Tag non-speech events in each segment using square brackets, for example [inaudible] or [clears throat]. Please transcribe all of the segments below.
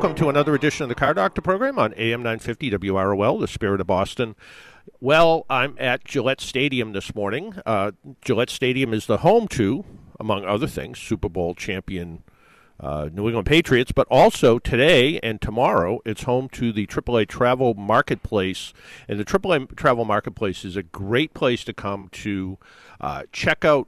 Welcome to another edition of the Car Doctor program on AM 950 WROL, the spirit of Boston. Well, I'm at Gillette Stadium this morning. Uh, Gillette Stadium is the home to, among other things, Super Bowl champion uh, New England Patriots, but also today and tomorrow, it's home to the AAA Travel Marketplace. And the AAA Travel Marketplace is a great place to come to uh, check out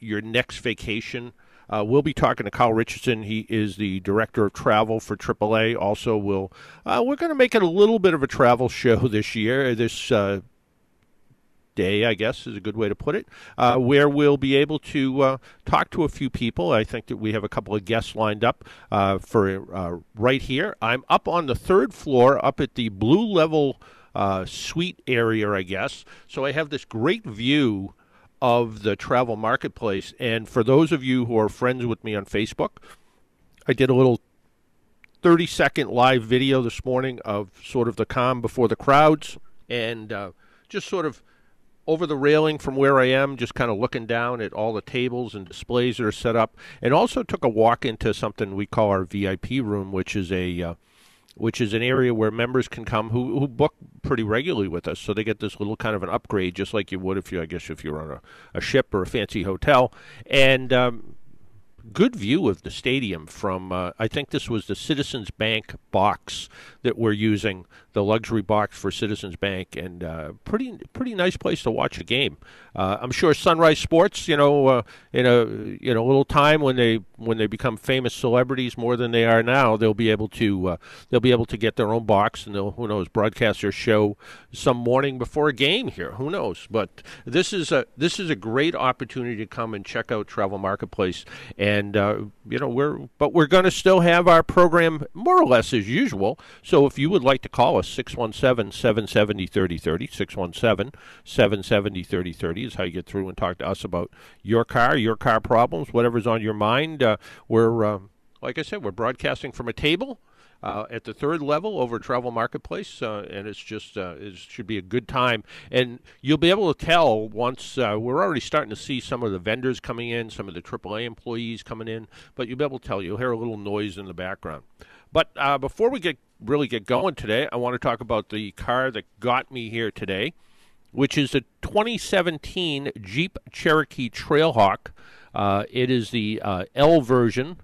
your next vacation uh, we'll be talking to Kyle Richardson. He is the director of travel for AAA. Also, we'll uh, we're going to make it a little bit of a travel [laughs] show this year. This uh, day, I guess, is a good way to put it, uh, where we'll be able to uh, talk to a few people. I think that we have a couple of guests lined up uh, for uh, right here. I'm up on the third floor, up at the blue level uh, suite area, I guess. So I have this great view of the travel marketplace. And for those of you who are friends with me on Facebook, I did a little 30 second live video this morning of sort of the calm before the crowds and uh, just sort of over the railing from where I am, just kind of looking down at all the tables and displays that are set up, and also took a walk into something we call our VIP room, which is a uh, which is an area where members can come who, who book pretty regularly with us. So they get this little kind of an upgrade, just like you would if you, I guess, if you're on a, a ship or a fancy hotel. And um, good view of the stadium from, uh, I think this was the Citizens Bank box that we're using, the luxury box for Citizens Bank, and uh, pretty pretty nice place to watch a game. Uh, I'm sure Sunrise Sports, you know, uh, in a you know a little time when they when they become famous celebrities more than they are now, they'll be able to uh, they'll be able to get their own box and they'll who knows broadcast their show some morning before a game here. Who knows? But this is a this is a great opportunity to come and check out Travel Marketplace, and uh, you know we're but we're going to still have our program more or less as usual. So if you would like to call us 617 770 3030 617 770 3030 is how you get through and talk to us about your car, your car problems, whatever's on your mind. Uh, we're, uh, like I said, we're broadcasting from a table. Uh, at the third level over Travel Marketplace, uh, and it's just uh, it should be a good time. And you'll be able to tell once uh, we're already starting to see some of the vendors coming in, some of the AAA employees coming in, but you'll be able to tell. You'll hear a little noise in the background. But uh, before we get really get going today, I want to talk about the car that got me here today which is a 2017 Jeep Cherokee Trailhawk. Uh, it is the uh, L version,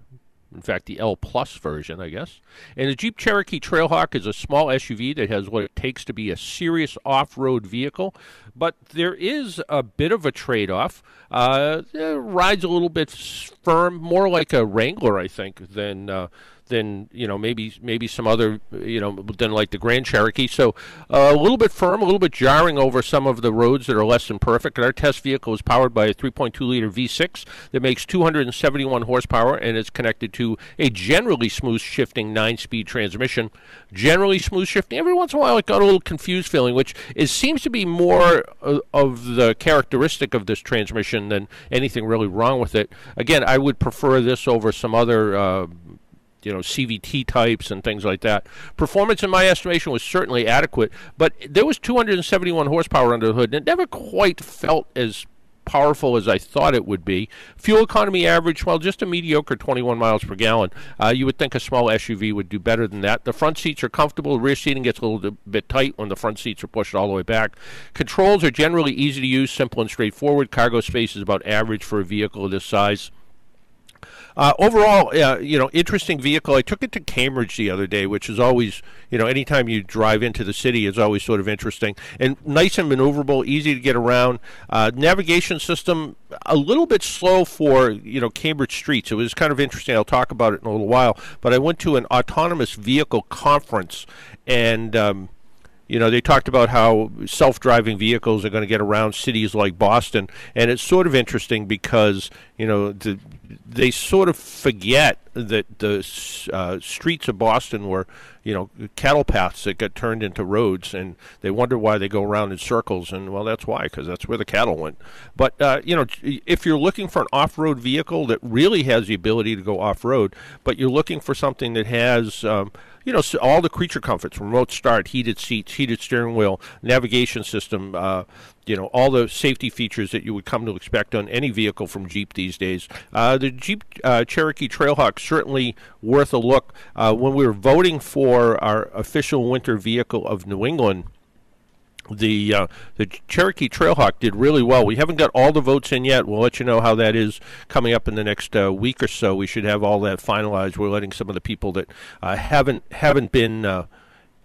in fact, the L Plus version, I guess. And the Jeep Cherokee Trailhawk is a small SUV that has what it takes to be a serious off road vehicle, but there is a bit of a trade off. Uh, it rides a little bit firm, more like a Wrangler, I think, than uh, than you know maybe maybe some other you know than like the Grand Cherokee. So uh, a little bit firm, a little bit jarring over some of the roads that are less than perfect. And Our test vehicle is powered by a 3.2 liter V6 that makes 271 horsepower and is connected to a generally smooth shifting nine-speed transmission. Generally smooth shifting. Every once in a while, it got a little confused feeling, which is seems to be more uh, of the characteristic of this transmission than anything really wrong with it. Again, I would prefer this over some other. Uh, you know CVT types and things like that. Performance, in my estimation, was certainly adequate, but there was 271 horsepower under the hood, and it never quite felt as powerful as I thought it would be. Fuel economy average, well, just a mediocre 21 miles per gallon. Uh, you would think a small SUV would do better than that. The front seats are comfortable. The rear seating gets a little bit tight when the front seats are pushed all the way back. Controls are generally easy to use, simple and straightforward. Cargo space is about average for a vehicle of this size. Uh, overall, uh, you know, interesting vehicle. I took it to Cambridge the other day, which is always, you know, anytime you drive into the city is always sort of interesting and nice and maneuverable, easy to get around. Uh, navigation system a little bit slow for you know Cambridge streets. It was kind of interesting. I'll talk about it in a little while. But I went to an autonomous vehicle conference and. Um, you know, they talked about how self-driving vehicles are going to get around cities like Boston, and it's sort of interesting because you know the, they sort of forget that the uh, streets of Boston were, you know, cattle paths that got turned into roads, and they wonder why they go around in circles. And well, that's why, because that's where the cattle went. But uh, you know, if you're looking for an off-road vehicle that really has the ability to go off-road, but you're looking for something that has um, you know, all the creature comforts, remote start, heated seats, heated steering wheel, navigation system, uh, you know, all the safety features that you would come to expect on any vehicle from Jeep these days. Uh, the Jeep uh, Cherokee Trailhawk certainly worth a look. Uh, when we were voting for our official winter vehicle of New England, the uh, the Cherokee Trailhawk did really well. We haven't got all the votes in yet. We'll let you know how that is coming up in the next uh, week or so. We should have all that finalized. We're letting some of the people that uh, haven't haven't been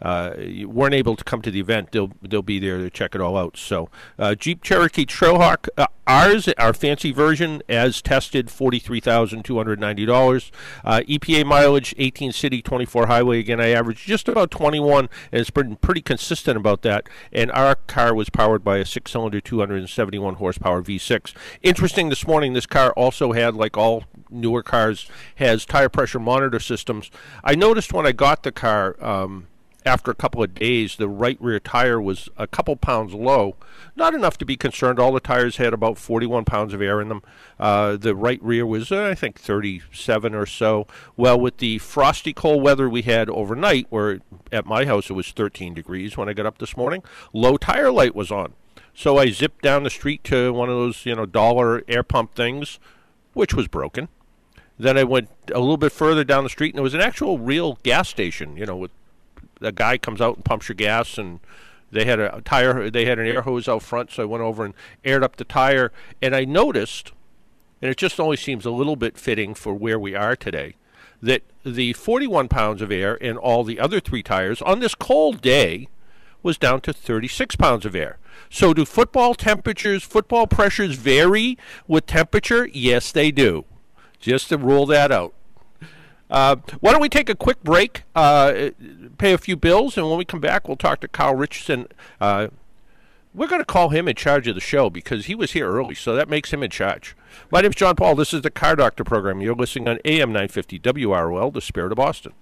uh, weren't able to come to the event, they'll they'll be there to check it all out. So uh, Jeep Cherokee Trailhawk, uh, ours, our fancy version, as tested, forty three thousand two hundred ninety dollars. Uh, EPA mileage, eighteen city, twenty four highway. Again, I averaged just about twenty one, and it's been pretty consistent about that. And our car was powered by a six cylinder, two hundred and seventy one horsepower V six. Interesting this morning, this car also had, like all newer cars, has tire pressure monitor systems. I noticed when I got the car. Um, after a couple of days, the right rear tire was a couple pounds low. Not enough to be concerned. All the tires had about 41 pounds of air in them. Uh, the right rear was, uh, I think, 37 or so. Well, with the frosty cold weather we had overnight, where at my house it was 13 degrees when I got up this morning, low tire light was on. So I zipped down the street to one of those, you know, dollar air pump things, which was broken. Then I went a little bit further down the street, and there was an actual real gas station, you know, with a guy comes out and pumps your gas and they had a tire they had an air hose out front so i went over and aired up the tire and i noticed and it just only seems a little bit fitting for where we are today that the 41 pounds of air in all the other three tires on this cold day was down to 36 pounds of air. So, do football temperatures, football pressures vary with temperature? Yes, they do. Just to rule that out. Uh, why don't we take a quick break, uh, pay a few bills, and when we come back, we'll talk to Kyle Richardson. Uh, we're going to call him in charge of the show because he was here early, so that makes him in charge. My name's John Paul. This is the Car Doctor program. You're listening on AM 950 WROL, the Spirit of Boston.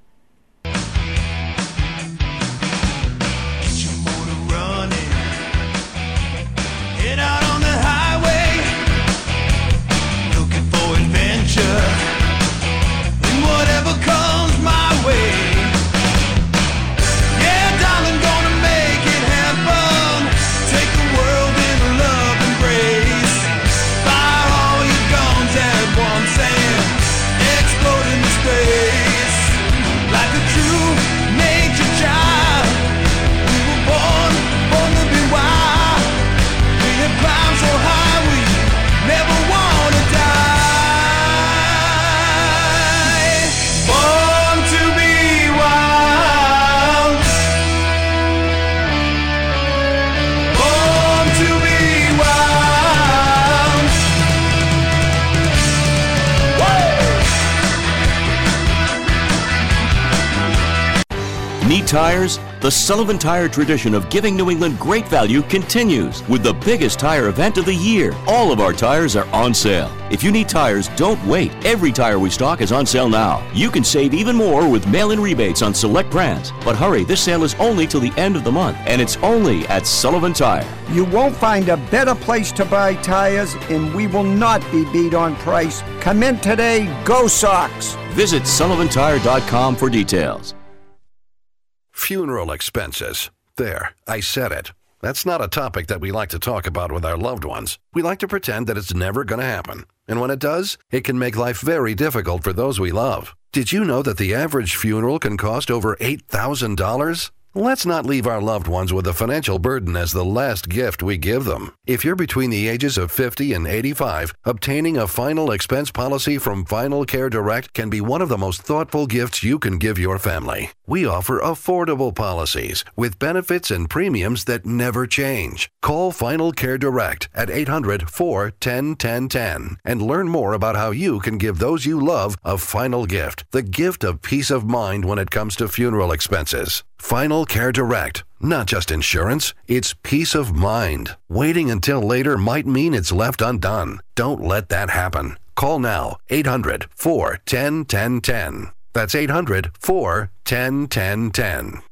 Need tires? The Sullivan Tire tradition of giving New England great value continues with the biggest tire event of the year. All of our tires are on sale. If you need tires, don't wait. Every tire we stock is on sale now. You can save even more with mail in rebates on select brands. But hurry, this sale is only till the end of the month, and it's only at Sullivan Tire. You won't find a better place to buy tires, and we will not be beat on price. Come in today, go Sox! Visit sullivantire.com for details. Funeral expenses. There, I said it. That's not a topic that we like to talk about with our loved ones. We like to pretend that it's never going to happen. And when it does, it can make life very difficult for those we love. Did you know that the average funeral can cost over $8,000? Let's not leave our loved ones with a financial burden as the last gift we give them. If you're between the ages of 50 and 85, obtaining a final expense policy from Final Care Direct can be one of the most thoughtful gifts you can give your family. We offer affordable policies with benefits and premiums that never change. Call Final Care Direct at 800 410 1010 and learn more about how you can give those you love a final gift the gift of peace of mind when it comes to funeral expenses. Final Care Direct. Not just insurance, it's peace of mind. Waiting until later might mean it's left undone. Don't let that happen. Call now 800 410 1010. That's 800 410 1010.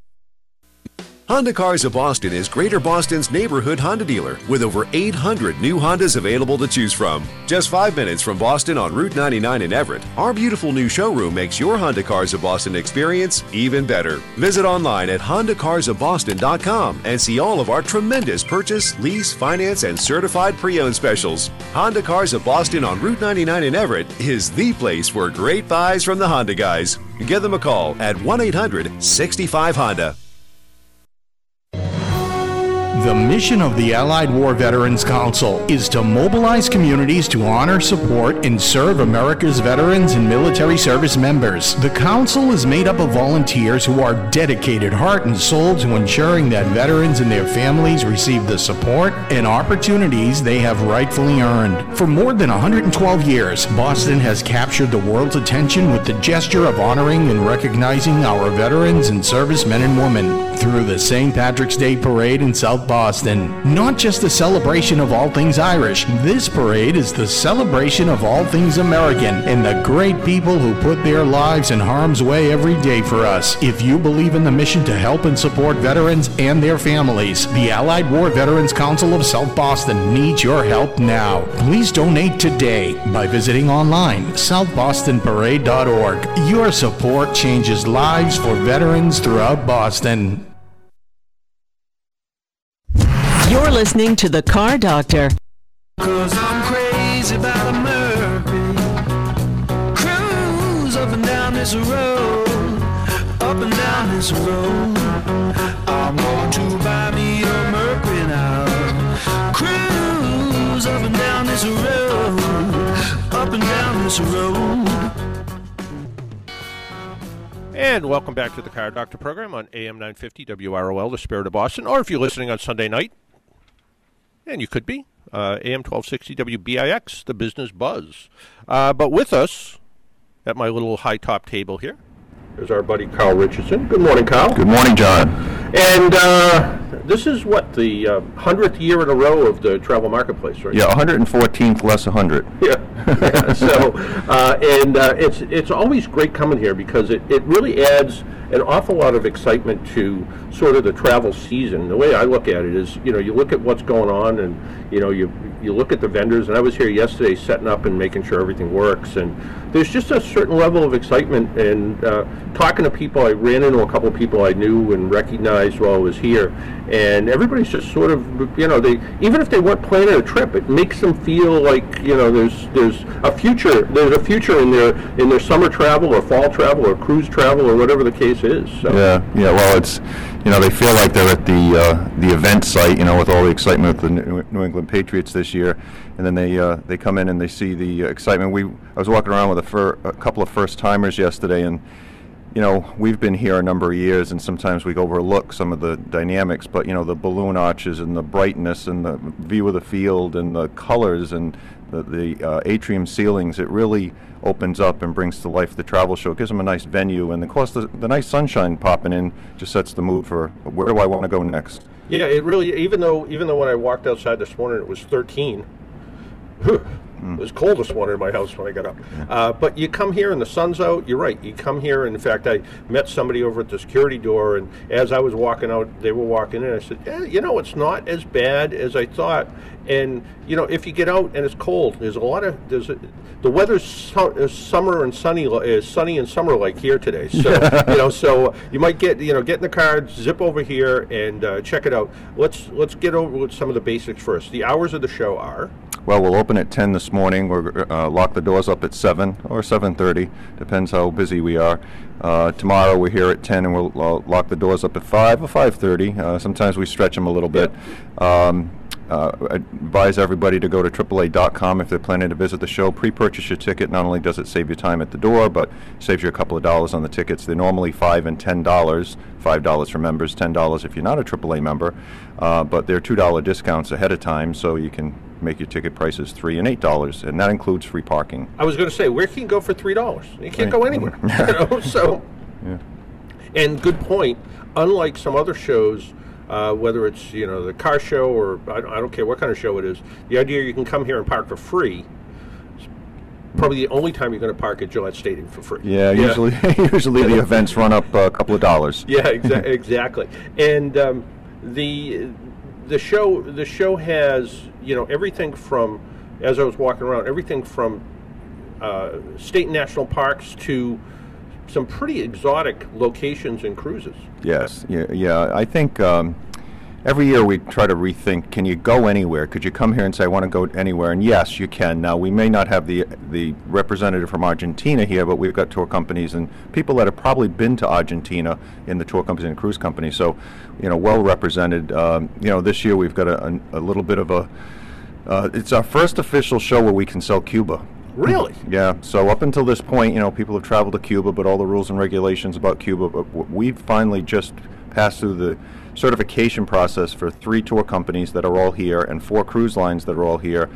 Honda Cars of Boston is Greater Boston's neighborhood Honda dealer with over 800 new Hondas available to choose from. Just five minutes from Boston on Route 99 in Everett, our beautiful new showroom makes your Honda Cars of Boston experience even better. Visit online at HondaCarsOfBoston.com and see all of our tremendous purchase, lease, finance, and certified pre owned specials. Honda Cars of Boston on Route 99 in Everett is the place for great buys from the Honda guys. Give them a call at 1 800 65 Honda. The mission of the Allied War Veterans Council is to mobilize communities to honor, support, and serve America's veterans and military service members. The council is made up of volunteers who are dedicated heart and soul to ensuring that veterans and their families receive the support and opportunities they have rightfully earned. For more than 112 years, Boston has captured the world's attention with the gesture of honoring and recognizing our veterans and servicemen and women through the St. Patrick's Day Parade in South Boston. Not just a celebration of all things Irish, this parade is the celebration of all things American and the great people who put their lives in harm's way every day for us. If you believe in the mission to help and support veterans and their families, the Allied War Veterans Council of South Boston needs your help now. Please donate today by visiting online southbostonparade.org. Your support changes lives for veterans throughout Boston. Listening to The Car Doctor. Cause I'm crazy about a Murphy. Cruise up and down this road. Up and down this road. I'm going to buy me a Mercury now. Cruise up and down this road. Up and down this road. And welcome back to the Car Doctor program on AM 950 WROL, the Spirit of Boston. Or if you're listening on Sunday night, and you could be, uh, AM 1260 WBIX, the business buzz. Uh, but with us at my little high top table here is our buddy Kyle Richardson. Good morning, Kyle. Good morning, John. And uh, this is what, the uh, 100th year in a row of the travel marketplace, right? Yeah, 114th less 100. [laughs] Yeah. yeah. [laughs] So, uh, and uh, it's it's always great coming here because it, it really adds an awful lot of excitement to sort of the travel season. The way I look at it is, you know, you look at what's going on, and you know, you you look at the vendors. And I was here yesterday, setting up and making sure everything works. And there's just a certain level of excitement. And uh, talking to people, I ran into a couple of people I knew and recognized while I was here, and everybody's just sort of, you know, they even if they weren't planning a trip, it makes them feel like you know there's there's a future there's a future in their in their summer travel or fall travel or cruise travel or whatever the case is. So. Yeah, yeah. Well, it's you know they feel like they're at the uh, the event site, you know, with all the excitement of the New England Patriots this year, and then they uh, they come in and they see the excitement. We I was walking around with a, fir- a couple of first timers yesterday, and you know we've been here a number of years, and sometimes we overlook some of the dynamics. But you know the balloon arches and the brightness and the view of the field and the colors and the, the uh, atrium ceilings, it really opens up and brings to life the travel show. It gives them a nice venue, and of course the, the nice sunshine popping in just sets the mood for where do I want to go next. Yeah, it really. Even though even though when I walked outside this morning it was 13. It was cold this morning in my house when I got up. Uh, but you come here and the sun's out. You're right. You come here. And in fact, I met somebody over at the security door, and as I was walking out, they were walking in. I said, "Yeah, you know, it's not as bad as I thought." And you know, if you get out and it's cold, there's a lot of there's a, the weather's su- is summer and sunny is sunny and summer like here today. So [laughs] you know, so you might get you know get in the car, zip over here, and uh, check it out. Let's let's get over with some of the basics first. The hours of the show are. Well, we'll open at 10 this morning. We'll uh, lock the doors up at 7 or 7.30, depends how busy we are. Uh, tomorrow we're here at 10 and we'll uh, lock the doors up at 5 or 5.30. Uh, sometimes we stretch them a little bit. Um, uh, I advise everybody to go to AAA.com if they're planning to visit the show. Pre-purchase your ticket. Not only does it save you time at the door, but saves you a couple of dollars on the tickets. They're normally five and ten dollars. Five dollars for members, ten dollars if you're not a AAA member. Uh, but they're two dollar discounts ahead of time, so you can make your ticket prices three and eight dollars, and that includes free parking. I was going to say, where can you go for three dollars? You can't go anywhere. [laughs] you know, so. [laughs] Yeah. And good point. unlike some other shows, uh, whether it's you know the car show or I, I don't care what kind of show it is, the idea you can come here and park for free. is Probably the only time you're going to park at Gillette Stadium for free. Yeah, usually [laughs] usually the events run up a couple of dollars. [laughs] Yeah, exa- exactly. And um, the the show the show has you know everything from as I was walking around everything from uh, state and national parks to some pretty exotic locations and cruises. Yes, yeah, yeah. I think um, every year we try to rethink: Can you go anywhere? Could you come here and say, "I want to go anywhere"? And yes, you can. Now we may not have the the representative from Argentina here, but we've got tour companies and people that have probably been to Argentina in the tour companies and cruise companies. So, you know, well represented. Um, you know, this year we've got a, a, a little bit of a. Uh, it's our first official show where we can sell Cuba. Really? Yeah. So up until this point, you know, people have traveled to Cuba, but all the rules and regulations about Cuba. But we've finally just passed through the certification process for three tour companies that are all here and four cruise lines that are all here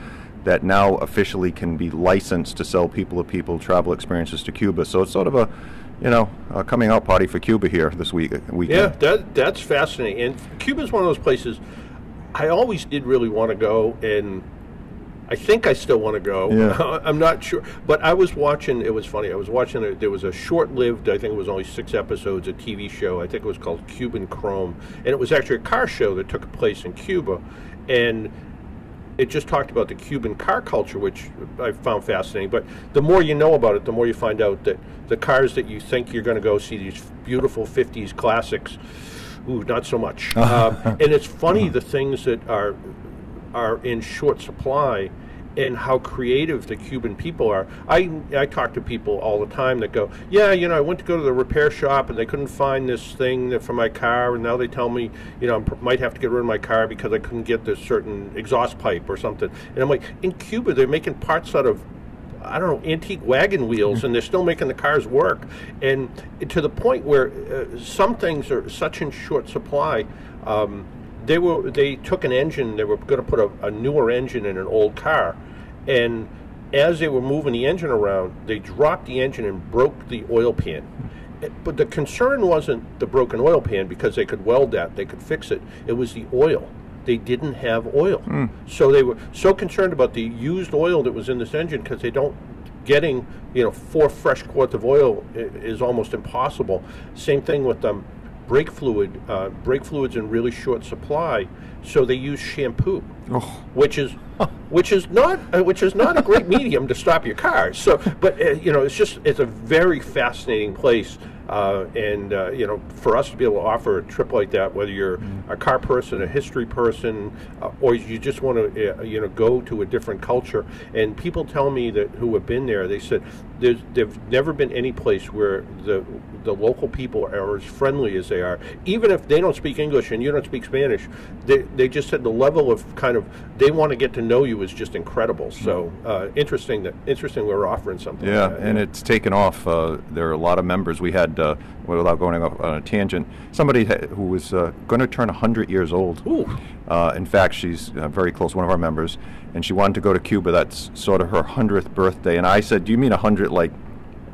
that now officially can be licensed to sell people-to-people travel experiences to Cuba. So it's sort of a, you know, a coming out party for Cuba here this week uh, weekend. Yeah, that that's fascinating. And Cuba's one of those places I always did really want to go, and I think I still want to go. Yeah. [laughs] I'm not sure, but I was watching. It was funny. I was watching. A, there was a short-lived. I think it was only six episodes. A TV show. I think it was called Cuban Chrome, and it was actually a car show that took place in Cuba, and it just talked about the Cuban car culture, which I found fascinating. But the more you know about it, the more you find out that the cars that you think you're going to go see these beautiful '50s classics, ooh, not so much. [laughs] um, and it's funny the things that are are in short supply and how creative the Cuban people are. I I talk to people all the time that go, yeah, you know, I went to go to the repair shop and they couldn't find this thing for my car, and now they tell me, you know, I might have to get rid of my car because I couldn't get this certain exhaust pipe or something. And I'm like, in Cuba, they're making parts out of I don't know, antique wagon wheels, and they're still making the cars work. And to the point where uh, some things are such in short supply. Um, they were they took an engine. They were going to put a, a newer engine in an old car, and as they were moving the engine around, they dropped the engine and broke the oil pan. Eh, But the concern wasn't the broken oil pan because they could weld that, they could fix it. It was the oil. They didn't have oil. So they were so concerned about the used oil that was in this engine because they don't getting you know four fresh quarts of oil is almost impossible. Same thing with um, brake fluid. Uh, brake fluid's in really short supply, so they use shampoo, which is which is not uh, which is not a great [laughs] medium to stop your car. So, but uh, you know, it's just it's a very fascinating place. Uh, and uh, you know, for us to be able to offer a trip like that, whether you're a car person, a history person, uh, or you just want to, uh, you know, go to a different culture, and people tell me that who have been there, they said there's there've never been any place where the the local people are as friendly as they are, even if they don't speak English and you don't speak Spanish. They they just said the level of kind of they want to get to know you is just incredible. So uh, interesting that interesting we're offering something. Yeah, like and it's taken off. Uh, there are a lot of members. We had, uh, without going off on a tangent, somebody who was uh, going to turn 100 years old. Ooh. Uh, in fact, she's uh, very close, one of our members, and she wanted to go to Cuba. That's sort of her 100th birthday. And I said, Do you mean 100 like,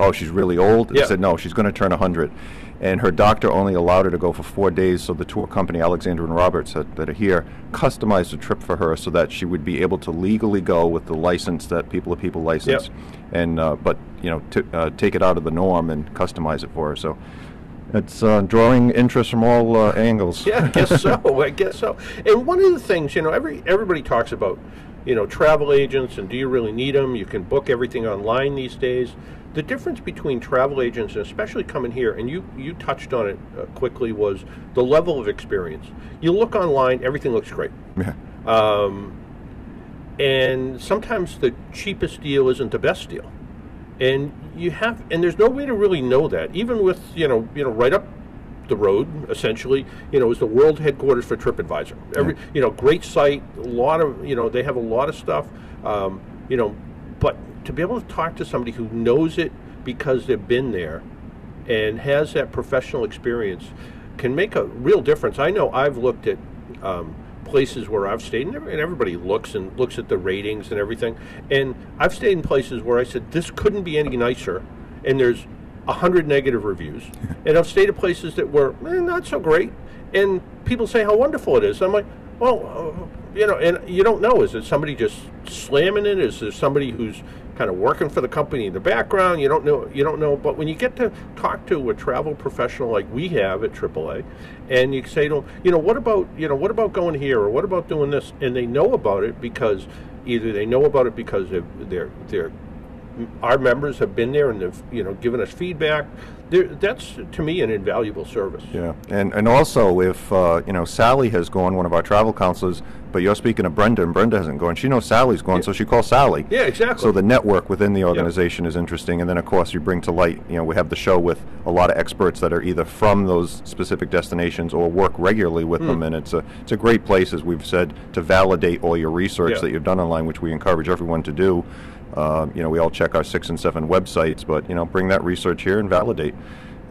oh, she's really old? Yeah. I said, No, she's going to turn 100. And her doctor only allowed her to go for four days, so the tour company, Alexander and Roberts, that, that are here, customized a trip for her so that she would be able to legally go with the license that people to people license, and uh, but you know, t- uh, take it out of the norm and customize it for her. So it's uh, drawing interest from all uh, angles. Yeah, I guess [laughs] so. I guess so. And one of the things, you know, every everybody talks about, you know, travel agents and do you really need them? You can book everything online these days. The difference between travel agents and especially coming here, and you you touched on it uh, quickly, was the level of experience. You look online, everything looks great. Yeah. Um, and sometimes the cheapest deal isn't the best deal and you have and there's no way to really know that even with you know you know right up the road essentially you know is the world headquarters for tripadvisor every you know great site a lot of you know they have a lot of stuff um, you know but to be able to talk to somebody who knows it because they've been there and has that professional experience can make a real difference i know i've looked at um, places where I've stayed, and and everybody looks and looks at the ratings and everything. And I've stayed in places where I said this couldn't be any nicer, and there's a hundred negative reviews, [laughs] and I've stayed at places that were eh, not so great, and people say how wonderful it is. I'm like, well, uh, you know, and you don't know. Is it somebody just slamming it? Is there somebody who's kind of working for the company in the background? You don't know. You don't know. But when you get to talk to a travel professional like we have at AAA, and you say to them, you know, what about you know, what about going here or what about doing this? And they know about it because either they know about it because they're they're our members have been there and they've you know given us feedback. They're, that's to me an invaluable service. Yeah, and and also if uh, you know Sally has gone, one of our travel counselors, but you're speaking of Brenda, and Brenda hasn't gone. She knows Sally's gone, so she calls Sally. Yeah, exactly. So the network within the organization is interesting, and then of course you bring to light. You know, we have the show with a lot of experts that are either from those specific destinations or work regularly with Hmm. them, and it's a it's a great place, as we've said, to validate all your research Yeah. that you've done online, which we encourage everyone to do. Uh, you know, we all check our six and seven websites, but you know, bring that research here and validate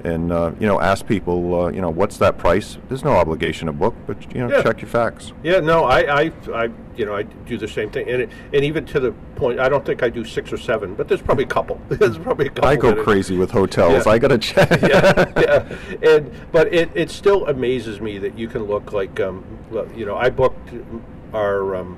and uh, you know ask people uh, you know what's that price there's no obligation to book but you know Yeah. check your facts Yeah, no, I, I, I, you know, I do the same thing, and it, and even to the point, I don't think I do six or seven, but there's probably a couple. [laughs] there's probably a couple. i go crazy with hotels Yeah. i gotta check [laughs] yeah, [laughs] yeah, and but it, it still amazes me that you can look like, um, you know, I booked our um,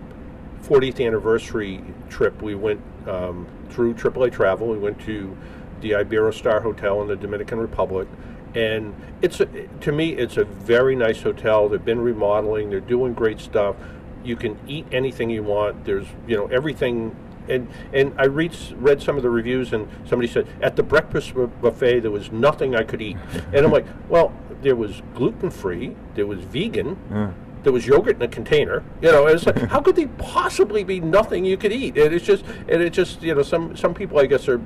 40th anniversary trip. We went um, through AAA Travel. We went to the Iberostar Hotel in the Dominican Republic, and it's a, to me it's a very nice hotel. They've been remodeling. They're doing great stuff. You can eat anything you want. There's you know everything. And and I read read some of the reviews, and somebody said at the breakfast bu- buffet there was nothing I could eat, and I'm like, well, there was gluten free, there was vegan, there was yogurt in a container. You know, it's like, how could there possibly be nothing you could eat? And it's just, and it just, you know, some some people I guess are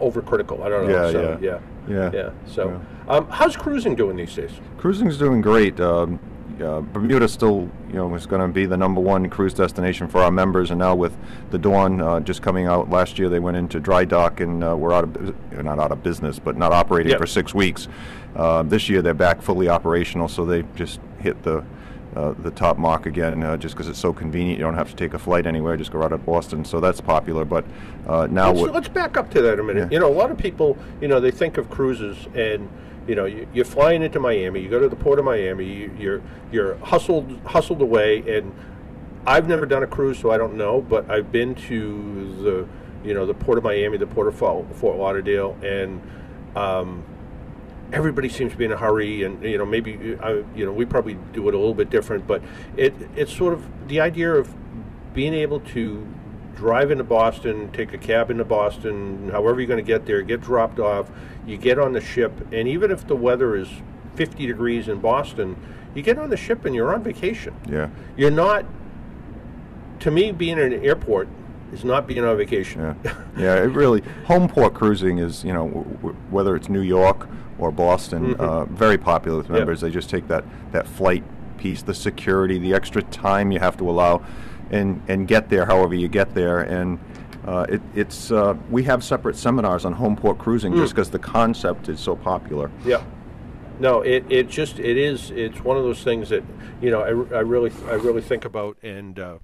overcritical. I don't know. Yeah, so, yeah. yeah, Yeah. yeah. So, Um, how's cruising doing these days? cruising's doing great um, uh, bermuda still you know is going to be the number one cruise destination for our members and now with the dawn uh, just coming out last year they went into dry dock and uh, we're out of not out of business but not operating Yep. for six weeks uh, this year they're back fully operational so they just hit the uh, the top mark again, uh, just because it's so convenient. You don't have to take a flight anywhere; just go right out of Boston. So that's popular. But uh, now, let's, let's back up to that a minute. Yeah. You know, a lot of people, you know, they think of cruises and you know, you, you're flying into Miami. You go to the port of Miami. You, you're you're hustled hustled away. And I've never done a cruise, so I don't know. But I've been to the you know the port of Miami, the port of Fort, Fort Lauderdale, and um, everybody seems to be in a hurry. And you know, maybe uh, you know we probably do it a little bit different. But it it's sort of the idea of being able to drive into Boston, take a cab into Boston, however you're going to get there, get dropped off, you get on the ship, and even if the weather is 50 degrees in Boston, you get on the ship and you're on vacation. yeah, You're not, to me, being in an airport is not being on vacation. Yeah, yeah. It really home port cruising is you know w- w- whether it's New York or Boston, Mhm. uh, very popular with Yeah. members. They just take that that flight piece, the security, the extra time you have to allow, and and get there however you get there. And uh, it, it's uh, we have separate seminars on home port cruising just Mm. because the concept is so popular. Yeah. No, it, it just it is it's one of those things that you know I, I really I really think about and uh,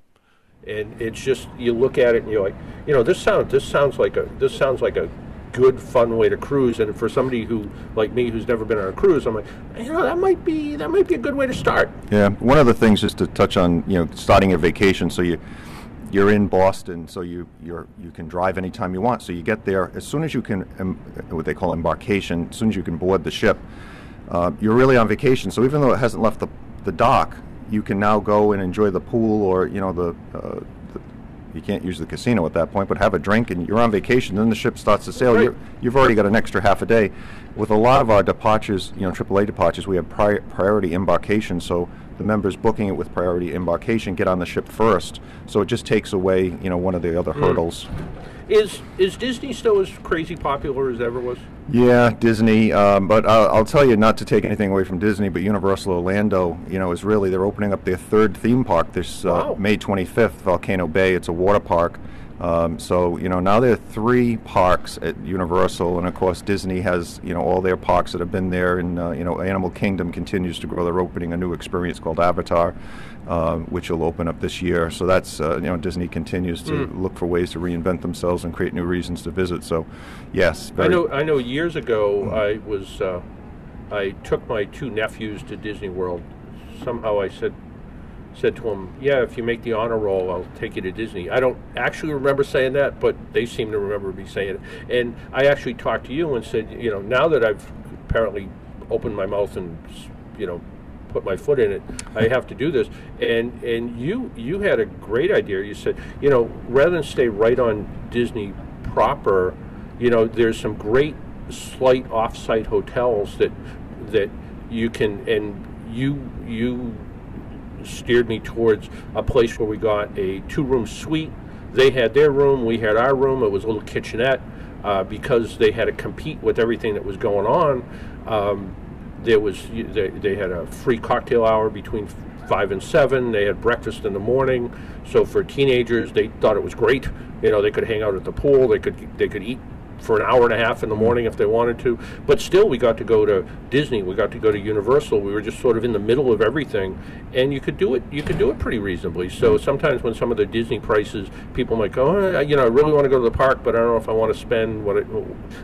and it's just you look at it and you're like you know this sounds this sounds like a this sounds like a good fun way to cruise and for somebody who like me who's never been on a cruise I'm like you know that might be that might be a good way to start. Yeah, one of the things just to touch on, you know, starting a vacation. So you you're in Boston, so you you're you can drive anytime you want. So you get there as soon as you can, what they call embarkation. As soon as you can board the ship, uh, you're really on vacation. So even though it hasn't left the the dock, you can now go and enjoy the pool or you know the. Uh, the you can't use the casino at that point, but have a drink and you're on vacation. Then the ship starts to sail. You're, you've already got an extra half a day. With a lot of our departures, you know, AAA departures, we have pri- priority embarkation. So the members booking it with priority embarkation get on the ship first. So it just takes away, you know, one of the other Mm. hurdles. Is is Disney still as crazy popular as ever was? Yeah, Disney. Um, but I'll, I'll tell you, not to take anything away from Disney, but Universal Orlando, you know, is really they're opening up their third theme park this uh, Wow. May 25th, Volcano Bay. It's a water park. Um, so you know now there are three parks at Universal, and of course Disney has you know all their parks that have been there, and uh, you know Animal Kingdom continues to grow. They're opening a new experience called Avatar, uh, which will open up this year. So that's uh, you know Disney continues to Mm. look for ways to reinvent themselves and create new reasons to visit. So yes, I know. I know. Years ago, I was. Uh, I took my two nephews to Disney World. Somehow, I said said to them, "Yeah, if you make the honor roll, I'll take you to Disney." I don't actually remember saying that, but they seem to remember me saying it. And I actually talked to you and said, you know, now that I've apparently opened my mouth and you know put my foot in it, I have to do this. And and you you had a great idea. You said, you know, rather than stay right on Disney proper, you know, there's some great slight off-site hotels that that you can and you you steered me towards a place where we got a two-room suite. They had their room, we had our room. It was a little kitchenette uh, because they had to compete with everything that was going on. Um, there was they, they had a free cocktail hour between five and seven. They had breakfast in the morning. So for teenagers, they thought it was great. You know, they could hang out at the pool. They could they could eat for an hour and a half in the morning if they wanted to. But still, we got to go to Disney. We got to go to Universal. We were just sort of in the middle of everything, and you could do it. You could do it pretty reasonably. So sometimes when some of the Disney prices, people might go, oh, you know, I really want to go to the park, but I don't know if I want to spend what it,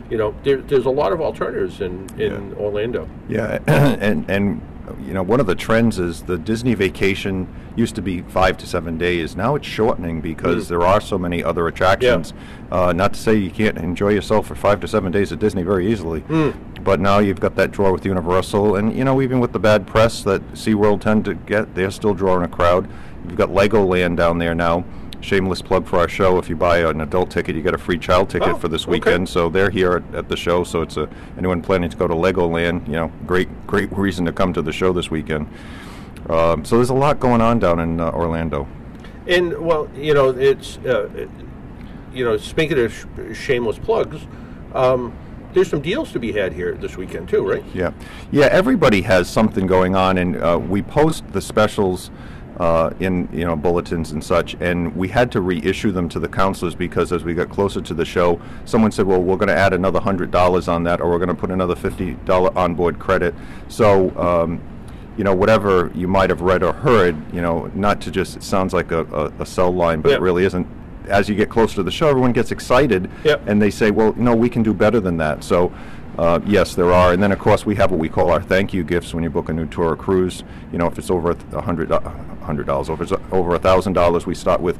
you know. There, there's a lot of alternatives in in Orlando. Yeah, [clears throat] and and you know one of the trends is the Disney vacation used to be five to seven days. Now it's shortening because Mm. there are so many other attractions. Uh, not to say you can't enjoy yourself for five to seven days at Disney very easily, Mm. but now you've got that draw with Universal, and you know even with the bad press that SeaWorld tend to get, they're still drawing a crowd. You've got Legoland down there now. Shameless plug for our show. If you buy an adult ticket, you get a free child ticket Oh, for this okay. weekend. So they're here at, at the show. So it's a anyone planning to go to Legoland, you know, great great [laughs] reason to come to the show this weekend. Um, so there's a lot going on down in uh, Orlando. And well, you know, it's uh, it- you know, speaking of sh- shameless plugs, um, there's some deals to be had here this weekend too, right? Yeah, yeah. Everybody has something going on, and uh, we post the specials uh, in you know bulletins and such. And we had to reissue them to the counselors because as we got closer to the show, someone said, "Well, we're going to add another hundred dollars on that, or we're going to put another fifty dollar onboard credit." So. Um, you know, whatever you might have read or heard, you know, not to just, it sounds like a, a, a cell line, but Yeah. it really isn't. As you get closer to the show, everyone gets excited, Yep. and they say, well, no, we can do better than that. So, uh, yes, there are. And then, of course, we have what we call our thank you gifts when you book a new tour or cruise. You know, if it's over a hundred do- a hundred dollars, over over a thousand dollars, we start with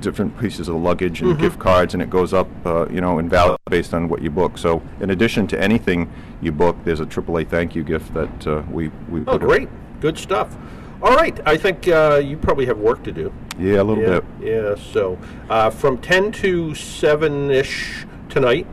different pieces of luggage and Mhm. gift cards, and it goes up, uh, you know, in value based on what you book. So, in addition to anything you book, there's a AAA thank you gift that uh, we we Oh, put in. great, good stuff. All right, I think uh, you probably have work to do. Yeah, a little yeah, bit. Yeah, so uh, from 10 to 7 ish tonight,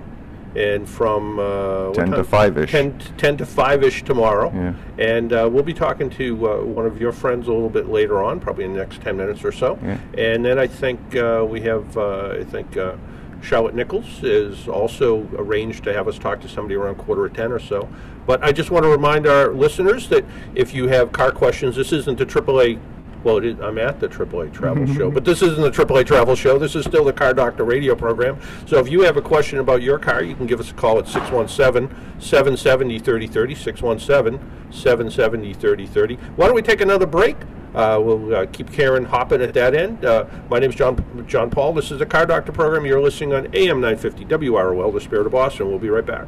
and from uh, 10 to 5-ish. 10, 10 to 5 ish tomorrow. Yeah. And uh, we'll be talking to uh, one of your friends a little bit later on, probably in the next 10 minutes or so. Yeah. And then I think uh, we have, uh, I think. Uh, Charlotte Nichols is also arranged to have us talk to somebody around quarter of 10 or so. But I just want to remind our listeners that if you have car questions, this isn't the AAA well, it is, I'm at the AAA Travel Show, but this isn't the AAA Travel Show. This is still the Car Doctor radio program. So if you have a question about your car, you can give us a call at 617 770 3030. 617 770 3030. Why don't we take another break? Uh, we'll uh, keep Karen hopping at that end. Uh, my name is John John Paul. This is the Car Doctor program. You're listening on AM 950 WROL, the Spirit of Boston. We'll be right back.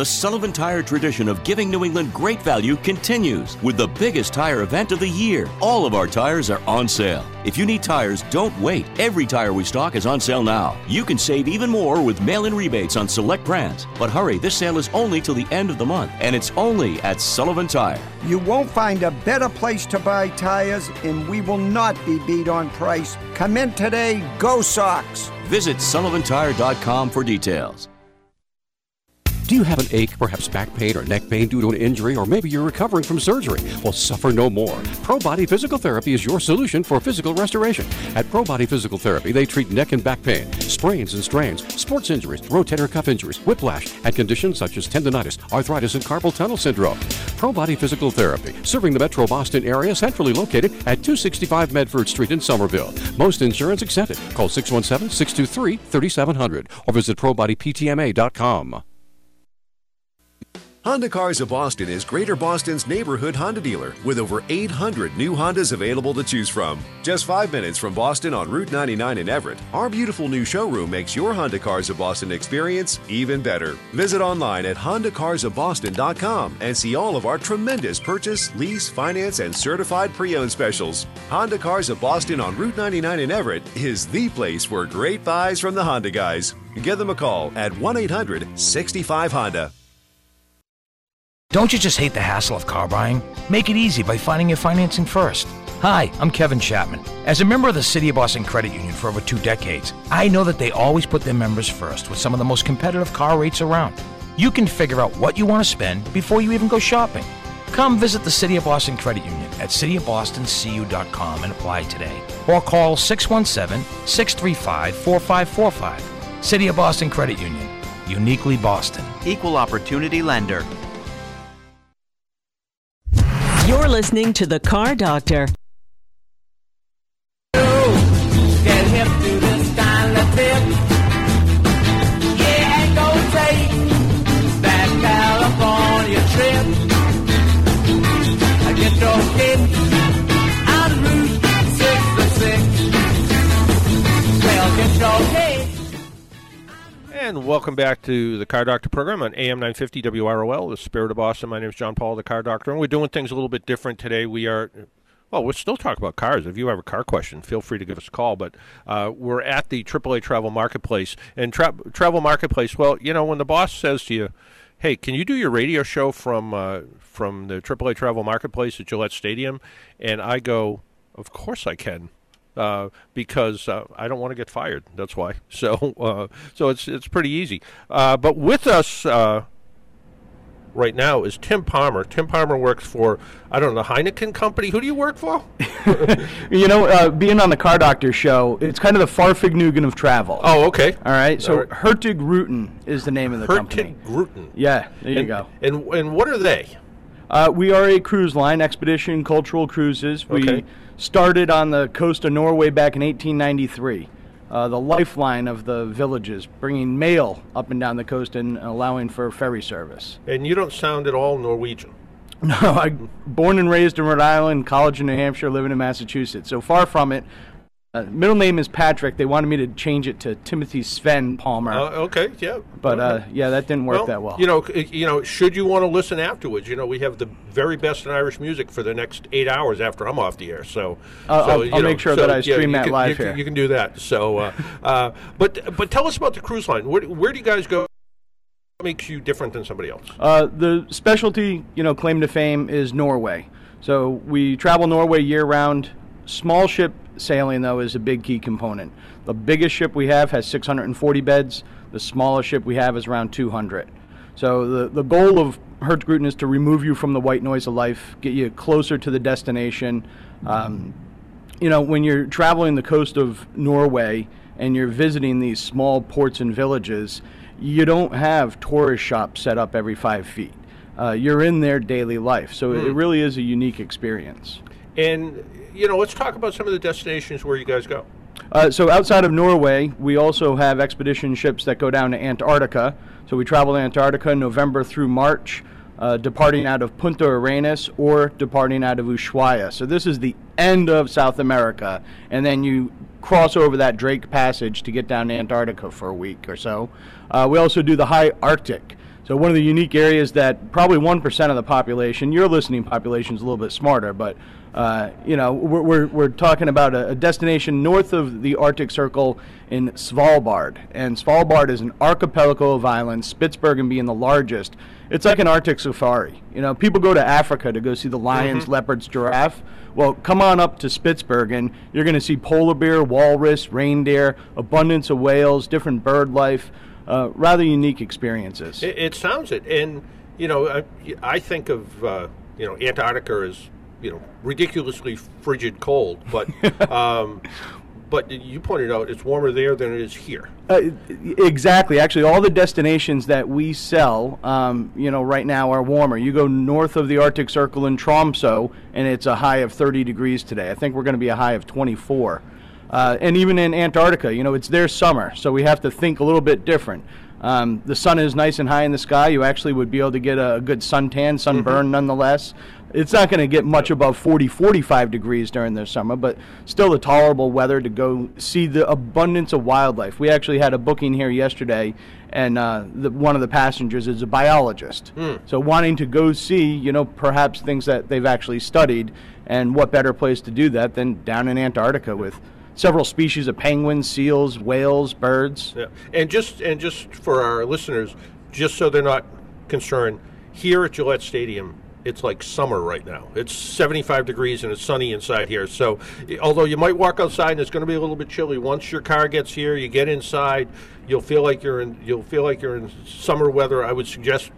The Sullivan Tire tradition of giving New England great value continues with the biggest tire event of the year. All of our tires are on sale. If you need tires, don't wait. Every tire we stock is on sale now. You can save even more with mail in rebates on select brands. But hurry, this sale is only till the end of the month, and it's only at Sullivan Tire. You won't find a better place to buy tires, and we will not be beat on price. Come in today, go Sox! Visit sullivantire.com for details. Do you have an ache, perhaps back pain or neck pain due to an injury, or maybe you're recovering from surgery? Well, suffer no more. Pro Body Physical Therapy is your solution for physical restoration. At Pro Body Physical Therapy, they treat neck and back pain, sprains and strains, sports injuries, rotator cuff injuries, whiplash, and conditions such as tendonitis, arthritis, and carpal tunnel syndrome. Pro Body Physical Therapy, serving the metro Boston area, centrally located at 265 Medford Street in Somerville. Most insurance accepted. Call 617 623 3700 or visit ProBodyPTMA.com. Honda Cars of Boston is Greater Boston's neighborhood Honda dealer with over 800 new Hondas available to choose from. Just five minutes from Boston on Route 99 in Everett, our beautiful new showroom makes your Honda Cars of Boston experience even better. Visit online at HondaCarsOfBoston.com and see all of our tremendous purchase, lease, finance, and certified pre owned specials. Honda Cars of Boston on Route 99 in Everett is the place for great buys from the Honda guys. Give them a call at 1 800 65 Honda. Don't you just hate the hassle of car buying? Make it easy by finding your financing first. Hi, I'm Kevin Chapman. As a member of the City of Boston Credit Union for over two decades, I know that they always put their members first with some of the most competitive car rates around. You can figure out what you want to spend before you even go shopping. Come visit the City of Boston Credit Union at cityofbostoncu.com and apply today. Or call 617 635 4545. City of Boston Credit Union. Uniquely Boston. Equal Opportunity Lender. You're listening to The Car Doctor. Get hip And welcome back to the Car Doctor program on AM 950 WROL, the Spirit of Boston. My name is John Paul, the Car Doctor, and we're doing things a little bit different today. We are, well, we're still talking about cars. If you have a car question, feel free to give us a call. But uh, we're at the AAA Travel Marketplace. And tra- Travel Marketplace, well, you know, when the boss says to you, hey, can you do your radio show from, uh, from the AAA Travel Marketplace at Gillette Stadium? And I go, of course I can uh, because uh, I don't want to get fired. That's why. [laughs] So uh, so it's it's pretty easy. Uh, but with us uh, right now is Tim Palmer. Tim Palmer works for I don't know the Heineken company. Who do you work for? [laughs] you know, uh, being on the Car Doctor show, it's kind of the Fahrvergnügen of travel. Oh, okay. All right. So All right. Hurtigruten is the name of the company. Hurtigruten. Yeah, there you and, go. And and what are they? Uh, we are a cruise line, Expedition Cultural Cruises. We Okay. Started on the coast of Norway back in 1893. Uh, the lifeline of the villages, bringing mail up and down the coast and allowing for ferry service. And you don't sound at all Norwegian. [laughs] No, I born and raised in Rhode Island, college in New Hampshire, living in Massachusetts. So far from it. Uh, middle name is Patrick. They wanted me to change it to Timothy Sven Palmer. Uh, okay, yeah. But uh, yeah, that didn't work that well. You know, you know, should you want to listen afterwards, you know, we have the very best in Irish music for the next eight hours after I'm off the air. So, I'll- so, I'll- I'll make sure so, that I stream you that can- live you can- here. You can do that. So, uh, [laughs] uh, but but tell us about the cruise line. Where, where do you guys go? What makes you different than somebody else? Uh, the specialty, you know, claim to fame is Norway. So we travel Norway year round. Small ship sailing, though, is a big key component. The biggest ship we have has 640 beds. The smallest ship we have is around 200. So the, the goal of Hurtigruten is to remove you from the white noise of life, get you closer to the destination. Um, you know, when you're traveling the coast of Norway and you're visiting these small ports and villages, you don't have tourist shops set up every five feet. Uh, you're in their daily life. So it Hmm. really is a unique experience. And you know, let's talk about some of the destinations where you guys go. Uh, so outside of Norway, we also have expedition ships that go down to Antarctica. So we travel to Antarctica November through March, uh, departing out of Punta Arenas or departing out of Ushuaia. So this is the end of South America, and then you cross over that Drake Passage to get down to Antarctica for a week or so. Uh, we also do the high Arctic. So one of the unique areas that probably one percent of the population, your listening population is a little bit smarter, but uh, you know we're, we're, we're talking about a, a destination north of the Arctic Circle in Svalbard, and Svalbard is an archipelago of islands, Spitsbergen being the largest. It's like an Arctic safari. You know, people go to Africa to go see the lions, Mhm. leopards, giraffe. Well, come on up to Spitsbergen. You're going to see polar bear, walrus, reindeer, abundance of whales, different bird life. Uh, rather unique experiences. It, it sounds it, and you know, I, I think of uh, you know Antarctica as you know ridiculously frigid cold, but [laughs] um, but you pointed out it's warmer there than it is here. Uh, exactly. Actually, all the destinations that we sell, um, you know, right now are warmer. You go north of the Arctic Circle in Tromso, and it's a high of 30 degrees today. I think we're going to be a high of 24. Uh, and even in Antarctica, you know, it's their summer, so we have to think a little bit different. Um, the sun is nice and high in the sky. You actually would be able to get a, good suntan, sunburn nonetheless. It's not going to get much above 40, 45 degrees during the summer, but still a tolerable weather to go see the abundance of wildlife. We actually had a booking here yesterday, and uh, the, one of the passengers is a biologist. Hmm. So wanting to go see, you know, perhaps things that they've actually studied, and what better place to do that than down in Antarctica with several species of penguins, seals, whales, birds. Yeah. And just and just for our listeners, just so they're not concerned, here at Gillette Stadium, it's like summer right now. It's 75 degrees and it's sunny inside here. So, although you might walk outside and it's going to be a little bit chilly, once your car gets here, you get inside, you'll feel like you're in you'll feel like you're in summer weather. I would suggest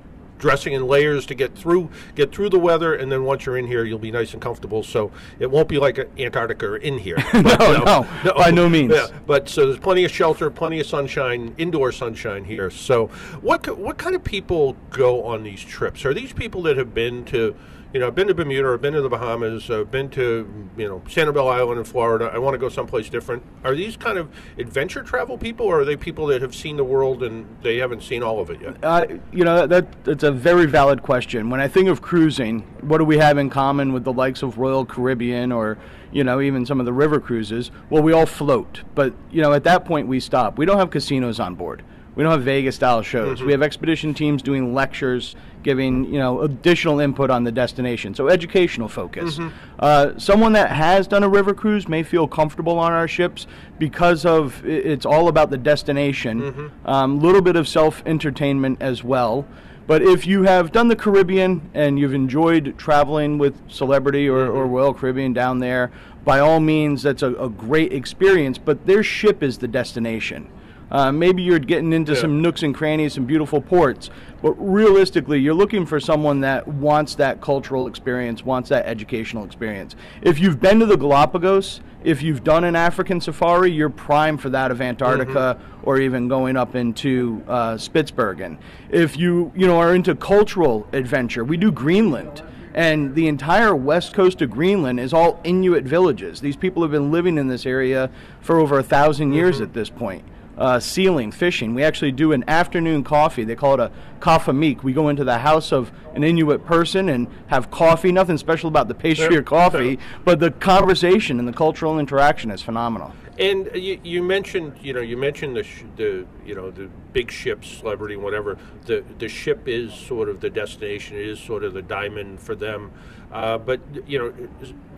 dressing in layers to get through get through the weather and then once you're in here you'll be nice and comfortable so it won't be like antarctica or in here [laughs] But, no, no, by no means. Yeah, but so there's plenty of shelter, plenty of sunshine, indoor sunshine here. So, what what kind of people go on these trips? Are these people that have been to, you know, I've been to Bermuda, I've been to the Bahamas, I've been to, you know, Sanibel Island in Florida. I want to go someplace different. Are these kind of adventure travel people, or are they people that have seen the world and they haven't seen all of it yet? Uh, you know, that, that's a very valid question. When I think of cruising, what do we have in common with the likes of Royal Caribbean or, you know, even some of the river cruises? Well, we all float. But, you know, at that point we stop. We don't have casinos on board. We don't have Vegas style shows. Mhm. We have expedition teams doing lectures, giving, you know, additional input on the destination. So educational focus. Mhm. Uh, someone that has done a river cruise may feel comfortable on our ships because of it's all about the destination. A little bit of self entertainment as well. But if you have done the Caribbean and you've enjoyed traveling with Celebrity or, or Royal Caribbean down there, by all means, that's a, a great experience. But their ship is the destination. Uh, maybe you're getting into some nooks and crannies, some beautiful ports, but realistically, you're looking for someone that wants that cultural experience, wants that educational experience. If you've been to the Galapagos, if you've done an African safari, you're prime for that of Antarctica or even going up into uh, Spitsbergen. If you you know are into cultural adventure, we do Greenland. And the entire west coast of Greenland is all Inuit villages. These people have been living in this area for over a 1000 years at this point uh, sealing, fishing. We actually do an afternoon coffee. They call it a kaffemik. We go into the house of an Inuit person and have coffee. Nothing special about the pastry or coffee, but the conversation and the cultural interaction is phenomenal. And you, you mentioned, you know, you mentioned the, sh- the, you know, the big ship, celebrity, whatever. The the ship is sort of the destination. It is sort of the diamond for them. Uh, but you know,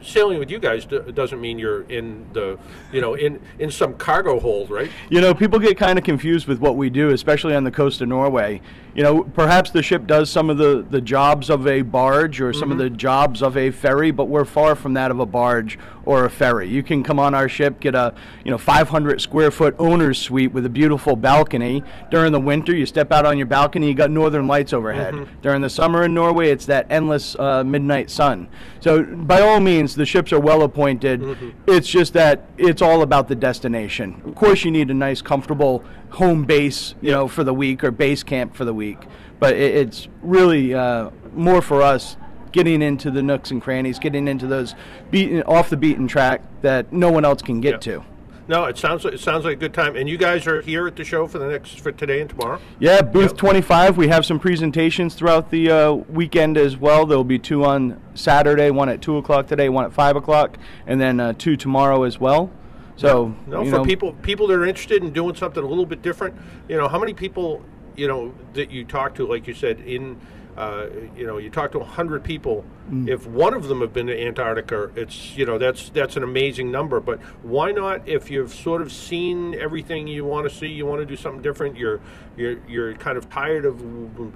sailing with you guys do, doesn't mean you're in the, you know, in in some cargo hold, right? You know, people get kind of confused with what we do, especially on the coast of Norway. You know, perhaps the ship does some of the, the jobs of a barge or some of Mhm. the jobs of a ferry, but we're far from that of a barge or a ferry. You can come on our ship, get a you know 500 square foot owner's suite with a beautiful balcony. During the winter, you step out on your balcony, you got northern lights overhead. Mhm. During the summer in Norway, it's that endless uh, midnight sun. So by all means, the ships are well appointed. It's just that it's all about the destination. Of course, you need a nice, comfortable home base, you know, for the week or base camp for the week. But it, it's really uh, more for us getting into the nooks and crannies, getting into those beaten off the beaten track that no one else can get to. No, it sounds like, it sounds like a good time. And you guys are here at the show for the next for today and tomorrow. Yeah, booth 25. We have some presentations throughout the uh, weekend as well. There will be two on Saturday, one at 2 o'clock today, one at 5 o'clock, and then uh, two tomorrow as well. So, No, for know, people people that are interested in doing something a little bit different, you know, how many people you know, that you talk to, like you said, in uh, you know, you talk to hundred people. Mm. If one of them have been to Antarctica, it's you know that's that's an amazing number. But why not? If you've sort of seen everything you want to see, you want to do something different. You're you're you're kind of tired of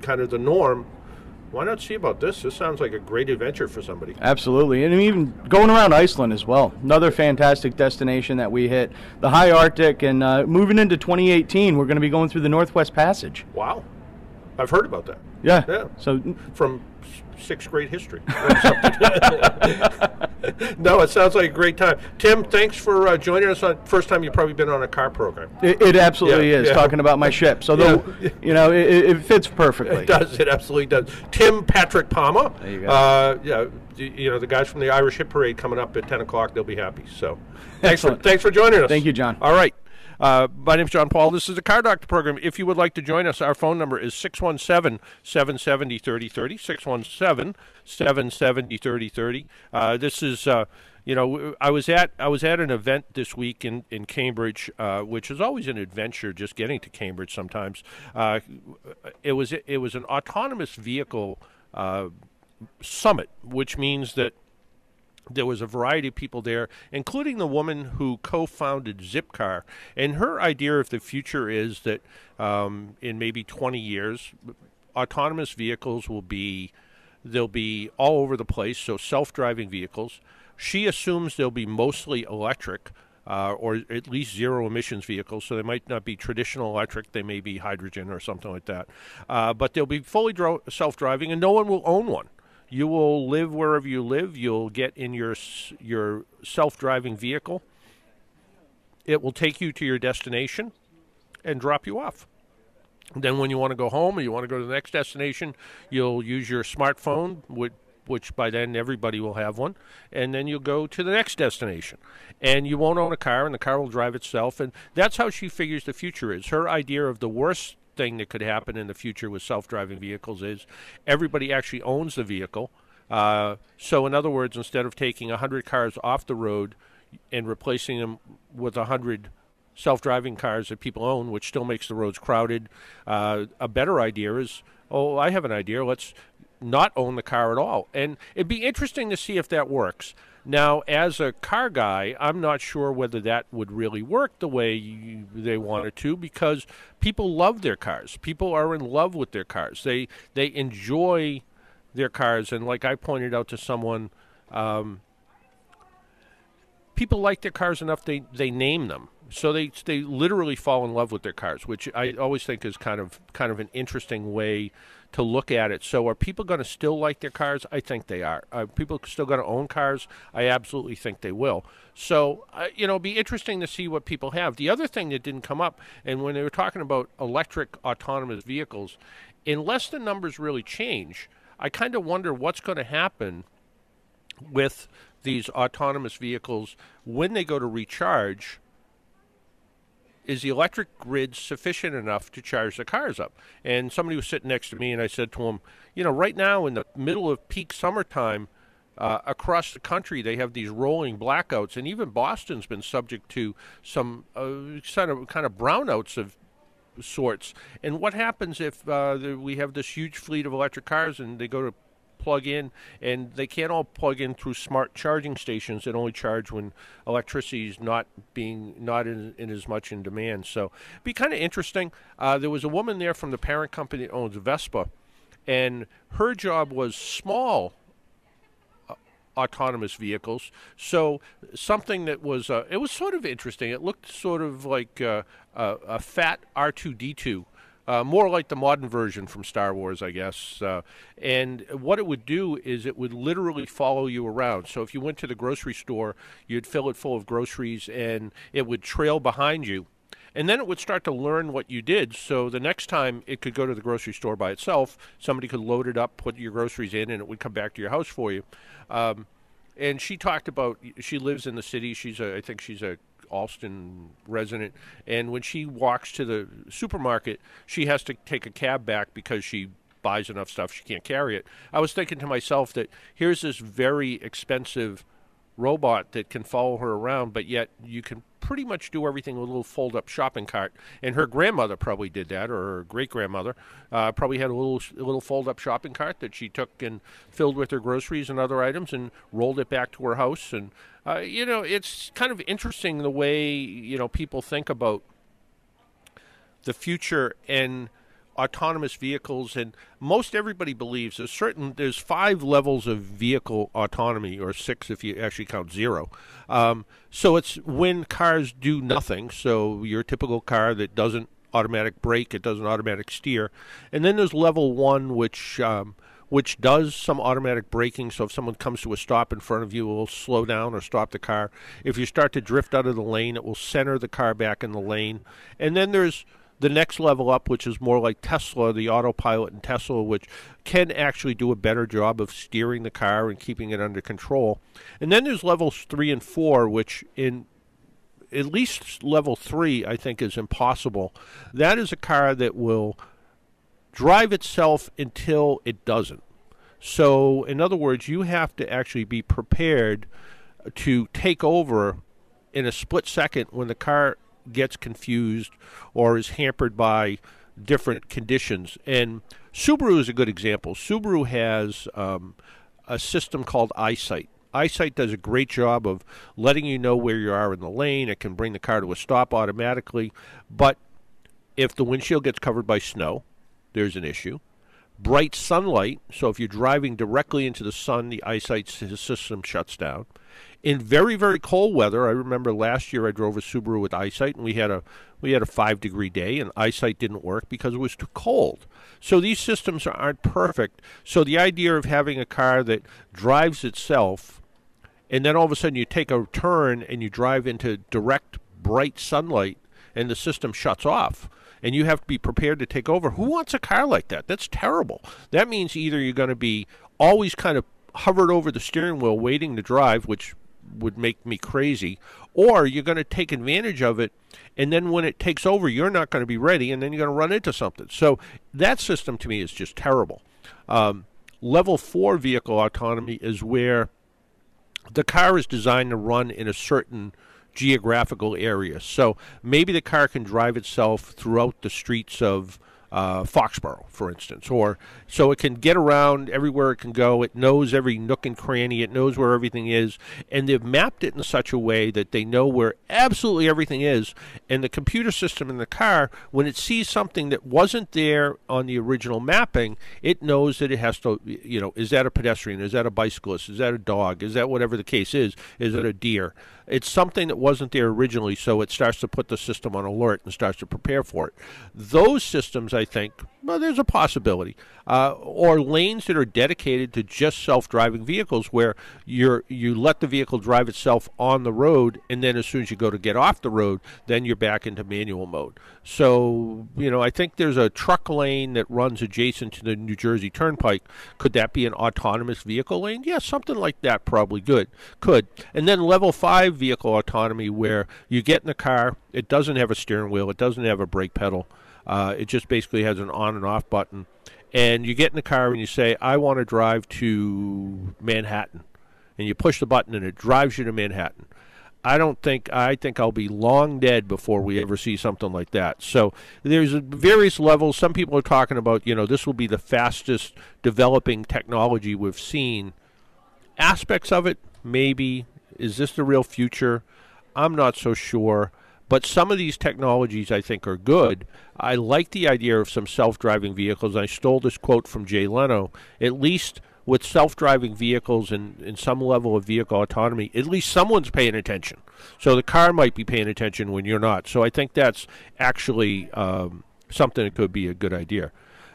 kind of the norm. Why not see about this? This sounds like a great adventure for somebody. Absolutely, and even going around Iceland as well. Another fantastic destination that we hit, the high Arctic, and uh, moving into 2018, we're going to be going through the Northwest Passage. Wow, I've heard about that. Yeah. Yeah. So from sixth grade history. [laughs] no, it sounds like a great time. Tim, thanks for uh, joining us on first time you've probably been on a car program. It, it absolutely Yeah, is yeah. talking about my ship. So, the, you know, it, it fits perfectly. It does. It absolutely does. Tim Patrick Palmer. There you go. Uh, yeah, you know the guys from the Irish Hip Parade coming up at ten o'clock. They'll be happy. So, thanks for Excellent. thanks for joining us. Thank you, John. All right. Uh, my is John Paul. This is the Car Doctor program. If you would like to join us, our phone number is 617 770 3030. 617 770 3030. Uh, This is. Uh, you know, I was at I was at an event this week in in Cambridge, uh, which is always an adventure. Just getting to Cambridge sometimes. Uh, it was it was an autonomous vehicle uh, summit, which means that there was a variety of people there, including the woman who co-founded Zipcar, and her idea of the future is that um, in maybe 20 years, autonomous vehicles will be they'll be all over the place. So self-driving vehicles. She assumes they'll be mostly electric. Uh, or at least zero emissions vehicles, so they might not be traditional electric. They may be hydrogen or something like that. Uh, but they'll be fully dro- self driving, and no one will own one. You will live wherever you live. You'll get in your your self-driving vehicle. It will take you to your destination and drop you off. Then, when you want to go home or you want to go to the next destination, you'll use your smartphone, which, which by then everybody will have one, and then you'll go to the next destination. And you won't own a car, and the car will drive itself. And that's how she figures the future is. Her idea of the worst thing that could happen in the future with self-driving vehicles is everybody actually owns the vehicle. Uh, so, in other words, instead of taking 100 cars off the road and replacing them with 100 self-driving cars that people own, which still makes the roads crowded, uh, a better idea is, oh, I have an idea. Let's not own the car at all. And it'd be interesting to see if that works. Now, as a car guy, I'm not sure whether that would really work the way you, they want it to because people love their cars. People are in love with their cars. They they enjoy their cars, and like I pointed out to someone, um, people like their cars enough they they name them. So they they literally fall in love with their cars, which I always think is kind of kind of an interesting way to look at it. So are people going to still like their cars? I think they are. Are people still going to own cars? I absolutely think they will. So uh, you know, it'll be interesting to see what people have. The other thing that didn't come up, and when they were talking about electric autonomous vehicles, unless the numbers really change, I kind of wonder what's going to happen with these autonomous vehicles when they go to recharge is the electric grid sufficient enough to charge the cars up? And somebody was sitting next to me, and I said to him, you know, right now in the middle of peak summertime, uh, across the country, they have these rolling blackouts, and even Boston's been subject to some uh, kind of kind of brownouts of sorts. And what happens if uh, the, we have this huge fleet of electric cars and they go to plug in and they can't all plug in through smart charging stations that only charge when electricity is not being not in, in as much in demand so be kind of interesting uh, there was a woman there from the parent company that owns vespa and her job was small uh, autonomous vehicles. So something that was uh, it was sort of interesting. It looked sort of like uh, a, a fat R two D two. Uh, more like the modern version from Star Wars, I guess. Uh, and what it would do is it would literally follow you around. So if you went to the grocery store, you'd fill it full of groceries, and it would trail behind you. And then it would start to learn what you did. So the next time it could go to the grocery store by itself, somebody could load it up, put your groceries in, and it would come back to your house for you. Um, and she talked about she lives in the city. She's a, I think she's a Allston resident, and when she walks to the supermarket, she has to take a cab back because she buys enough stuff she can't carry it. I was thinking to myself that here's this very expensive robot that can follow her around, but yet you can pretty much do everything with a little fold up shopping cart. And her grandmother probably did that, or her great grandmother uh, probably had a little a little fold up shopping cart that she took and filled with her groceries and other items and rolled it back to her house. And uh, you know, it's kind of interesting the way you know people think about the future and autonomous vehicles and most everybody believes there's certain there's five levels of vehicle autonomy or six if you actually count zero um, so it's when cars do nothing so your typical car that doesn't automatic brake it doesn't automatic steer and then there's level one which um, which does some automatic braking. So if someone comes to a stop in front of you, it will slow down or stop the car. If you start to drift out of the lane, it will center the car back in the lane. And then there's the next level up, which is more like Tesla, the autopilot in Tesla, which can actually do a better job of steering the car and keeping it under control. And then there's levels three and four, which in at least level three, I think, is impossible. That is a car that will drive itself until it doesn't. So, in other words, you have to actually be prepared to take over in a split second when the car gets confused or is hampered by different conditions. And Subaru is a good example. Subaru has um, a system called EyeSight. EyeSight does a great job of letting you know where you are in the lane. It can bring the car to a stop automatically. But if the windshield gets covered by snow, there's an issue. Bright sunlight, so if you're driving directly into the sun, the EyeSight system shuts down in very very cold weather. I remember last year I drove a Subaru with EyeSight, and we had a we had a five degree day, and EyeSight didn't work because it was too cold. So these systems aren't perfect. So the idea of having a car that drives itself, and then all of a sudden you take a turn and you drive into direct bright sunlight, and the system shuts off and you have to be prepared to take over. Who wants a car like that? That's terrible. That means either you're going to be always kind of hovered over the steering wheel waiting to drive, which would make me crazy, or you're going to take advantage of it, and then when it takes over, you're not going to be ready, and then you're going to run into something. So that system to me is just terrible. Um, level four vehicle autonomy is where the car is designed to run in a certain geographical area. So maybe the car can drive itself throughout the streets of uh, Foxborough, for instance, or so it can get around everywhere it can go. It knows every nook and cranny. It knows where everything is, and they've mapped it in such a way that they know where absolutely everything is. And the computer system in the car, when it sees something that wasn't there on the original mapping, it knows that it has to, you know, is that a pedestrian? Is that a bicyclist? Is that a dog? Is that whatever the case is? Is it a deer? It's something that wasn't there originally, so it starts to put the system on alert and starts to prepare for it. Those systems, I think, well, there's a possibility. Uh, or lanes that are dedicated to just self-driving vehicles, where you're you let the vehicle drive itself on the road, and then as soon as you go to get off the road, then you're back into manual mode. So you know, I think there's a truck lane that runs adjacent to the New Jersey Turnpike. Could that be an autonomous vehicle lane? Yeah, something like that probably good could. And then level five vehicle autonomy, where you get in the car, it doesn't have a steering wheel, it doesn't have a brake pedal. Uh, it just basically has an on and off button. And you get in the car and you say, I want to drive to Manhattan. And you push the button and it drives you to Manhattan. I don't think I think I'll be long dead before we ever see something like that. So there's various levels. Some people are talking about, you know, this will be the fastest developing technology we've seen. Aspects of it, maybe. Is this the real future? I'm not so sure. But some of these technologies I think are good. I like the idea of some self driving vehicles. I stole this quote from Jay Leno. At least with self driving vehicles and, and some level of vehicle autonomy, at least someone's paying attention. So the car might be paying attention when you're not. So I think that's actually um, something that could be a good idea.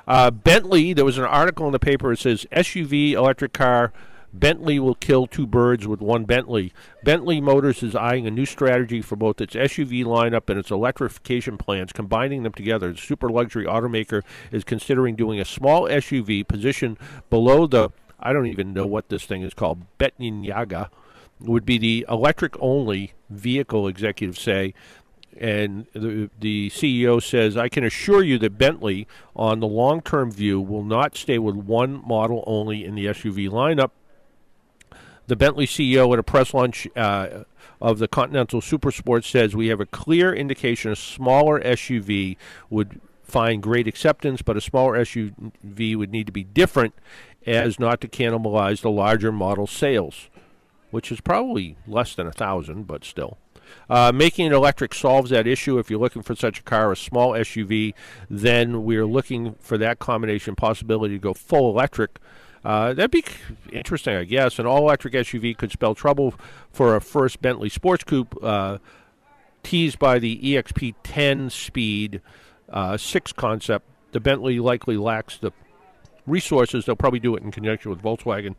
Uh, Bentley, there was an article in the paper that says SUV electric car Bentley will kill two birds with one Bentley. Bentley Motors is eyeing a new strategy for both its SUV lineup and its electrification plans, combining them together. The super luxury automaker is considering doing a small SUV positioned below the, I don't even know what this thing is called, Betninyaga, would be the electric only vehicle, executives say. And the, the CEO says, I can assure you that Bentley, on the long term view, will not stay with one model only in the SUV lineup the Bentley CEO at a press lunch uh, of the Continental Supersport says we have a clear indication a smaller SUV would find great acceptance, but a smaller SUV would need to be different as not to cannibalize the larger model sales, which is probably less than a thousand, but still. Uh, making it electric solves that issue. If you're looking for such a car, a small SUV, then we're looking for that combination possibility to go full electric. Uh, that'd be interesting, I guess. An all electric SUV could spell trouble for a first Bentley sports coupe, uh, teased by the EXP 10 speed uh, 6 concept. The Bentley likely lacks the resources. They'll probably do it in conjunction with Volkswagen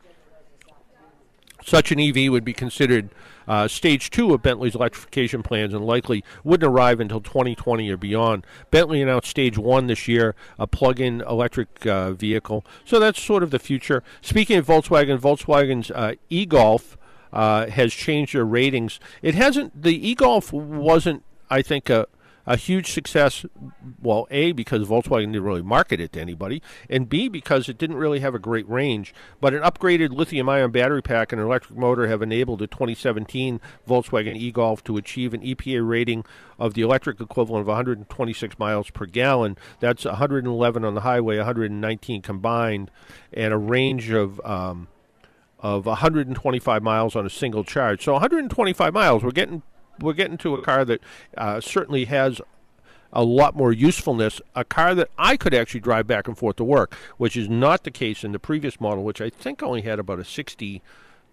such an EV would be considered uh, stage two of Bentley's electrification plans and likely wouldn't arrive until 2020 or beyond. Bentley announced stage one this year, a plug in electric uh, vehicle. So that's sort of the future. Speaking of Volkswagen, Volkswagen's uh, e Golf uh, has changed their ratings. It hasn't, the e Golf wasn't, I think, a, a huge success. Well, A, because Volkswagen didn't really market it to anybody, and B, because it didn't really have a great range. But an upgraded lithium ion battery pack and an electric motor have enabled the 2017 Volkswagen e Golf to achieve an EPA rating of the electric equivalent of 126 miles per gallon. That's 111 on the highway, 119 combined, and a range of. Um, of 125 miles on a single charge. So 125 miles, we're getting we're getting to a car that uh, certainly has a lot more usefulness. A car that I could actually drive back and forth to work, which is not the case in the previous model, which I think only had about a 60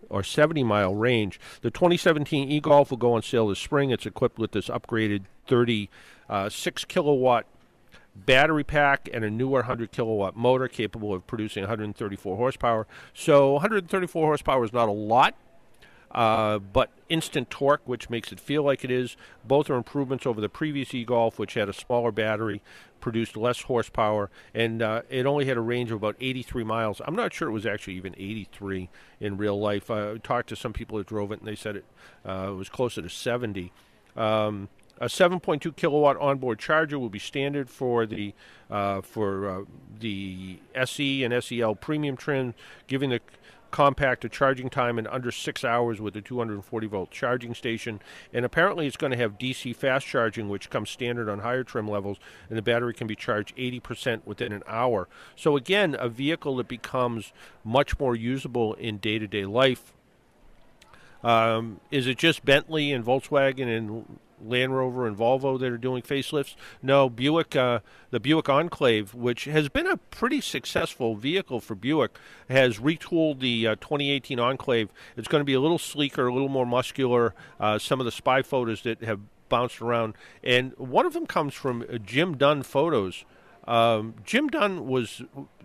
or 70 mile range. The 2017 e-Golf will go on sale this spring. It's equipped with this upgraded 36 uh, kilowatt battery pack and a newer 100 kilowatt motor capable of producing 134 horsepower. So 134 horsepower is not a lot uh, but instant torque, which makes it feel like it is. Both are improvements over the previous e-Golf, which had a smaller battery, produced less horsepower, and uh, it only had a range of about 83 miles. I'm not sure it was actually even 83 in real life. I talked to some people that drove it, and they said it, uh, it was closer to 70. Um, a 7.2 kilowatt onboard charger will be standard for the uh, for uh, the SE and SEL premium trim, giving the compact a charging time in under six hours with a 240 volt charging station. And apparently, it's going to have DC fast charging, which comes standard on higher trim levels, and the battery can be charged 80% within an hour. So, again, a vehicle that becomes much more usable in day to day life. Um, is it just Bentley and Volkswagen and Land Rover and Volvo that are doing facelifts. No, Buick, uh, the Buick Enclave, which has been a pretty successful vehicle for Buick, has retooled the uh, 2018 Enclave. It's going to be a little sleeker, a little more muscular. Uh, some of the spy photos that have bounced around, and one of them comes from Jim Dunn Photos. Um, Jim Dunn was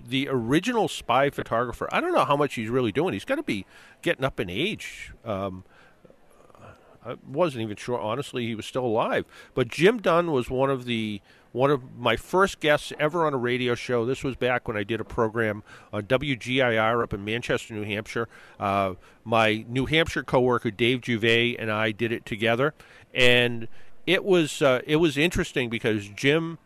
the original spy photographer. I don't know how much he's really doing. He's got to be getting up in age. Um, I wasn't even sure, honestly, he was still alive. But Jim Dunn was one of the one of my first guests ever on a radio show. This was back when I did a program on WGIR up in Manchester, New Hampshire. Uh, my New Hampshire coworker Dave Juve and I did it together, and it was uh, it was interesting because Jim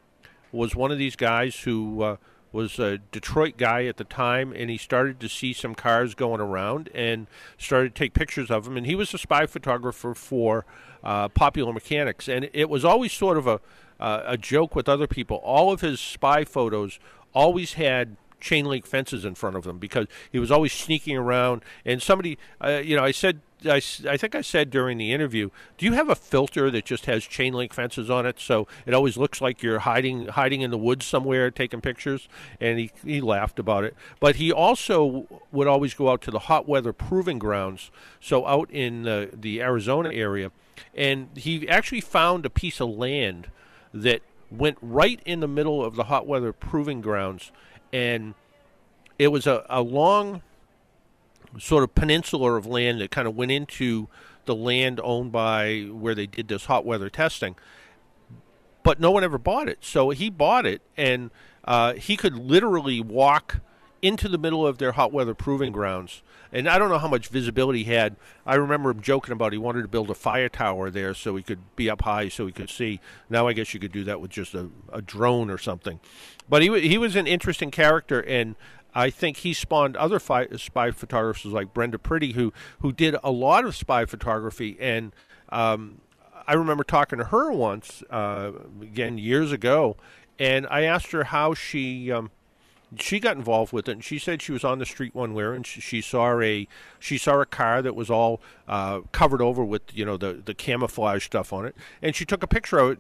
was one of these guys who. Uh, was a Detroit guy at the time, and he started to see some cars going around and started to take pictures of them. And he was a spy photographer for uh, Popular Mechanics, and it was always sort of a uh, a joke with other people. All of his spy photos always had chain link fences in front of them because he was always sneaking around. And somebody, uh, you know, I said I, I think I said during the interview, do you have a filter that just has chain link fences on it, so it always looks like you're hiding hiding in the woods somewhere taking pictures? And he he laughed about it. But he also would always go out to the hot weather proving grounds, so out in the, the Arizona area, and he actually found a piece of land that went right in the middle of the hot weather proving grounds, and it was a, a long sort of peninsula of land that kind of went into the land owned by where they did this hot weather testing. But no one ever bought it. So he bought it, and uh, he could literally walk into the middle of their hot weather proving grounds. And I don't know how much visibility he had. I remember him joking about he wanted to build a fire tower there so he could be up high so he could see. Now I guess you could do that with just a, a drone or something. But he, he was an interesting character, and I think he spawned other fi- spy photographers like Brenda Priddy, who who did a lot of spy photography. And um, I remember talking to her once, uh, again years ago, and I asked her how she. Um, she got involved with it, and she said she was on the street one where, and she, she saw a she saw a car that was all uh, covered over with you know the the camouflage stuff on it, and she took a picture of it,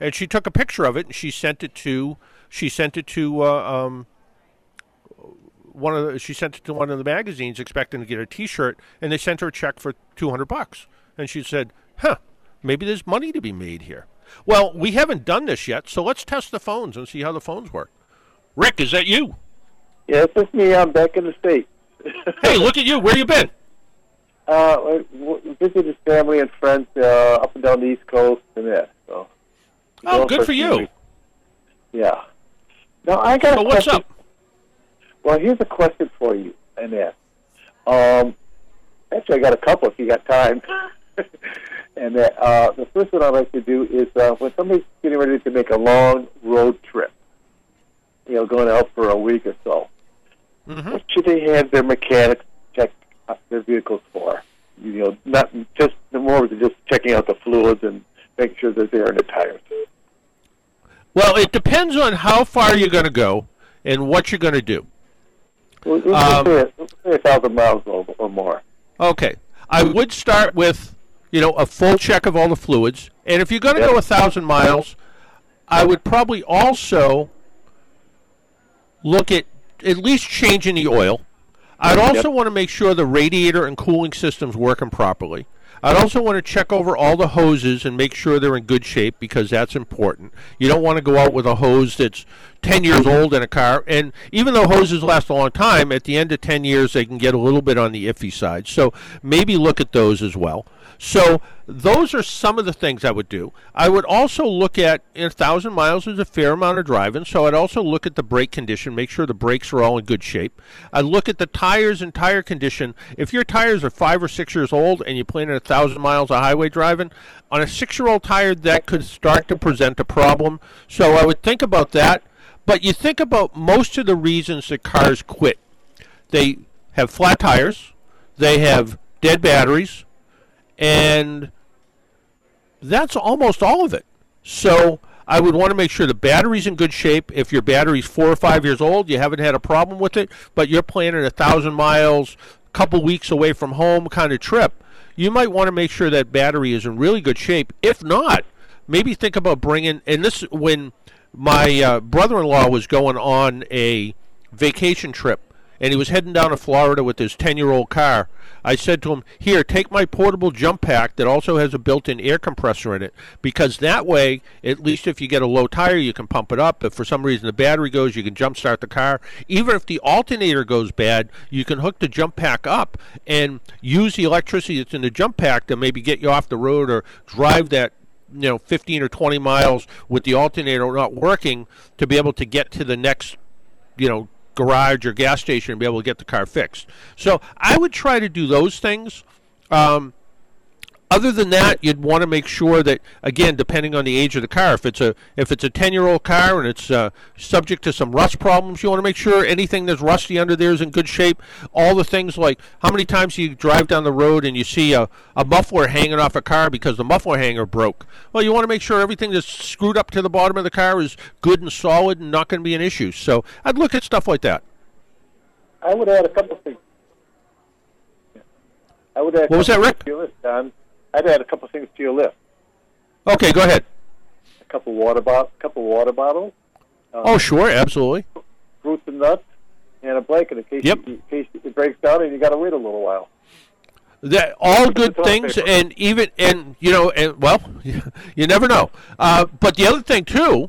and she took a picture of it, and she sent it to she sent it to uh, um, one of the, she sent it to one of the magazines expecting to get a T-shirt, and they sent her a check for two hundred bucks, and she said, "Huh, maybe there's money to be made here." Well, we haven't done this yet, so let's test the phones and see how the phones work. Rick, is that you? Yes, it's me. I'm back in the state. [laughs] hey, look at you. Where you been? Uh, visited family and friends uh, up and down the East Coast and that. So. Oh, good for you. Weeks. Yeah. Now I got. So a what's question. up? Well, here's a question for you, Annette. Um, actually, I got a couple if you got time. [laughs] and that, uh, the first one I'd like to do is uh, when somebody's getting ready to make a long road trip, you know, going out for a week or so, Mm-hmm. what should they have their mechanics check out their vehicles for? You know, not just more than just checking out the fluids and making sure that they're in the tires. Well, it depends on how far you're going to go and what you're going to do. Well, let's say, let's say a thousand miles or, or more. Okay. I would start with, you know, a full check of all the fluids. And if you're going to go a thousand miles, I would probably also look at at least changing the oil. I'd also want to make sure the radiator and cooling system's working properly. I'd also want to check over all the hoses and make sure they're in good shape because that's important. You don't want to go out with a hose that's 10 years old in a car. And even though hoses last a long time, at the end of 10 years, they can get a little bit on the iffy side. So maybe look at those as well. So those are some of the things I would do. I would also look at a thousand miles is a fair amount of driving, so I'd also look at the brake condition, make sure the brakes are all in good shape. I'd look at the tires and tire condition. If your tires are five or six years old and you plan a thousand miles of highway driving, on a six-year-old tire that could start to present a problem. So I would think about that. But you think about most of the reasons that cars quit. They have flat tires, they have dead batteries, and that's almost all of it. So I would want to make sure the battery's in good shape. If your battery's four or five years old, you haven't had a problem with it, but you're planning a thousand miles, couple weeks away from home kind of trip, you might want to make sure that battery is in really good shape. If not, maybe think about bringing. And this when my uh, brother-in-law was going on a vacation trip and he was heading down to Florida with his 10-year-old car. I said to him, "Here, take my portable jump pack that also has a built-in air compressor in it because that way, at least if you get a low tire, you can pump it up. If for some reason the battery goes, you can jump start the car. Even if the alternator goes bad, you can hook the jump pack up and use the electricity that's in the jump pack to maybe get you off the road or drive that you know 15 or 20 miles with the alternator not working to be able to get to the next you know garage or gas station and be able to get the car fixed. So i would try to do those things. Um, other than that you'd want to make sure that again depending on the age of the car if it's a if it's a 10 year old car and it's uh, subject to some rust problems you want to make sure anything that's rusty under there is in good shape all the things like how many times you drive down the road and you see a, a muffler hanging off a car because the muffler hanger broke well you want to make sure everything that's screwed up to the bottom of the car is good and solid and not going to be an issue so i'd look at stuff like that I would add a couple things. I would add. What was that, things To your list, Don. I'd add a couple things to your list. okay go ahead A couple water bot, couple water bottles. Uh, oh sure absolutely Fruits and nuts, and a blanket in case Yep. you, in case it breaks down and you got to wait a little while. that all good things paper. and even and you know and well [laughs] you never know uh, but the other thing too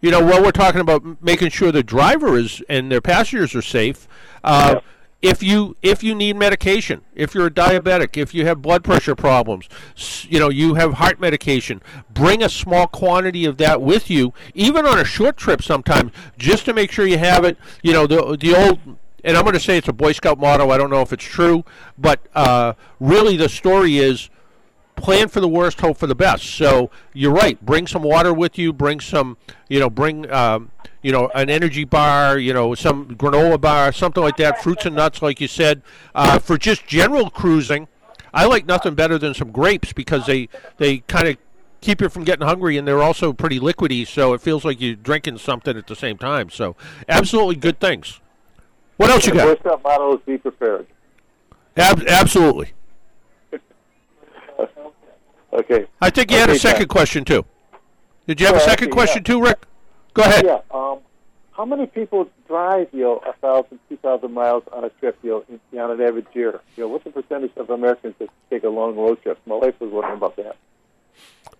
you know while we're talking about making sure the driver is and their passengers are safe uh, if you if you need medication if you're a diabetic if you have blood pressure problems you know you have heart medication bring a small quantity of that with you even on a short trip sometimes just to make sure you have it you know the the old and I'm going to say it's a Boy Scout motto. I don't know if it's true, but uh, really the story is plan for the worst, hope for the best. So you're right. Bring some water with you. Bring some, you know, bring, um, you know, an energy bar. You know, some granola bar, something like that. Fruits and nuts, like you said, uh, for just general cruising. I like nothing better than some grapes because they they kind of keep you from getting hungry, and they're also pretty liquidy, so it feels like you're drinking something at the same time. So, absolutely good things. What else you got? First up motto is be prepared. Ab- absolutely. Okay. I think you had a second question too. Did you have Yeah, a second question yeah. too, Rick? Go ahead. Yeah. Um, how many people drive, you know, a thousand, two thousand miles on a trip, you know, on an average year? You know, what's the percentage of Americans that take a long road trip? My wife was wondering about that.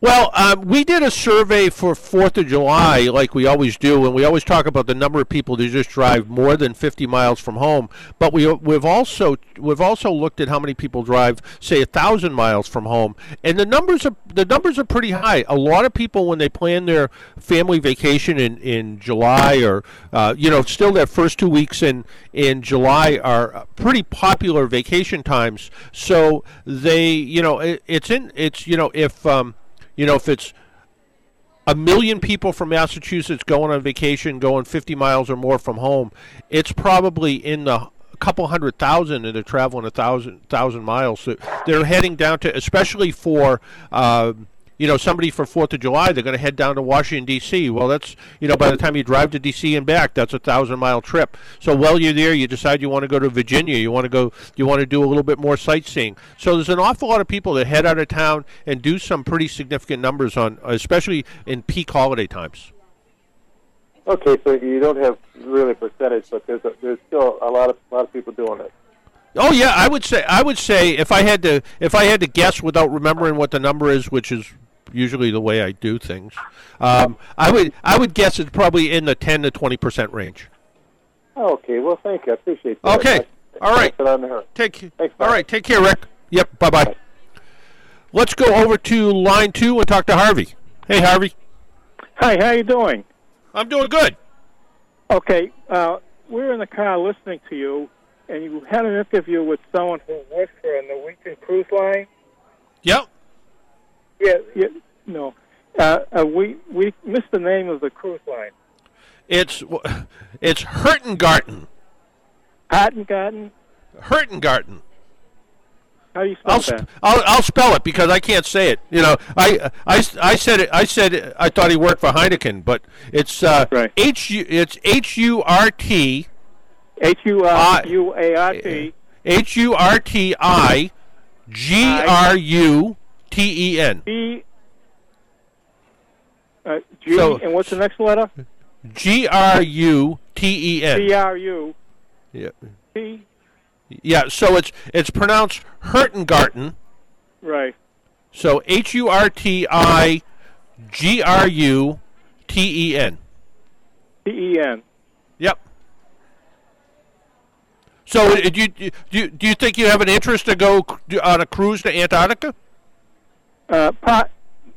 Well, um, we did a survey for Fourth of July, like we always do, and we always talk about the number of people that just drive more than 50 miles from home. But we we've also we've also looked at how many people drive, say, thousand miles from home, and the numbers are the numbers are pretty high. A lot of people, when they plan their family vacation in in July or uh, you know, still that first two weeks in in July are pretty popular vacation times. So they, you know, it, it's in it's you know if um, you know if it's a million people from Massachusetts going on vacation, going 50 miles or more from home, it's probably in the couple hundred thousand that are traveling a thousand thousand miles. So they're heading down to, especially for. Uh, you know, somebody for Fourth of July, they're going to head down to Washington D.C. Well, that's you know, by the time you drive to D.C. and back, that's a thousand mile trip. So while you're there, you decide you want to go to Virginia, you want to go, you want to do a little bit more sightseeing. So there's an awful lot of people that head out of town and do some pretty significant numbers on, especially in peak holiday times. Okay, so you don't have really a percentage, but there's a, there's still a lot of a lot of people doing it. Oh yeah, I would say I would say if I had to if I had to guess without remembering what the number is, which is usually the way I do things, um, I would I would guess it's probably in the ten to twenty percent range. Okay, well, thank you. I appreciate that. Okay, all right. Put on there. Take all right. Take care, Rick. Yep. Bye bye. Let's go over to line two and talk to Harvey. Hey, Harvey. Hi, how you doing? I'm doing good. Okay, uh, we were in the car listening to you, and you had an interview with someone who works for a Norwegian cruise line. Yep. Yeah, yeah, no. Uh, uh, we we missed the name of the cruise line. It's it's Hurtengarten. Hattengarten. Hurtengarten. How do you spell I'll, that? I'll I'll spell it because I can't say it. You know, I I, I said it. I said it, I thought he worked for Heineken, but it's uh, H U it's H U R T H U R U A R T H U R T I G R U T E N G. Uh, G. So- and what's the next letter? G R U T E N. G R U Yeah. T. Yeah. So it's it's pronounced Hurtengarten. Right. So H U R T I G R U T E N. T E N. Yep. So uh, do you, do you do you think you have an interest to go on a cruise to Antarctica? Uh, pot.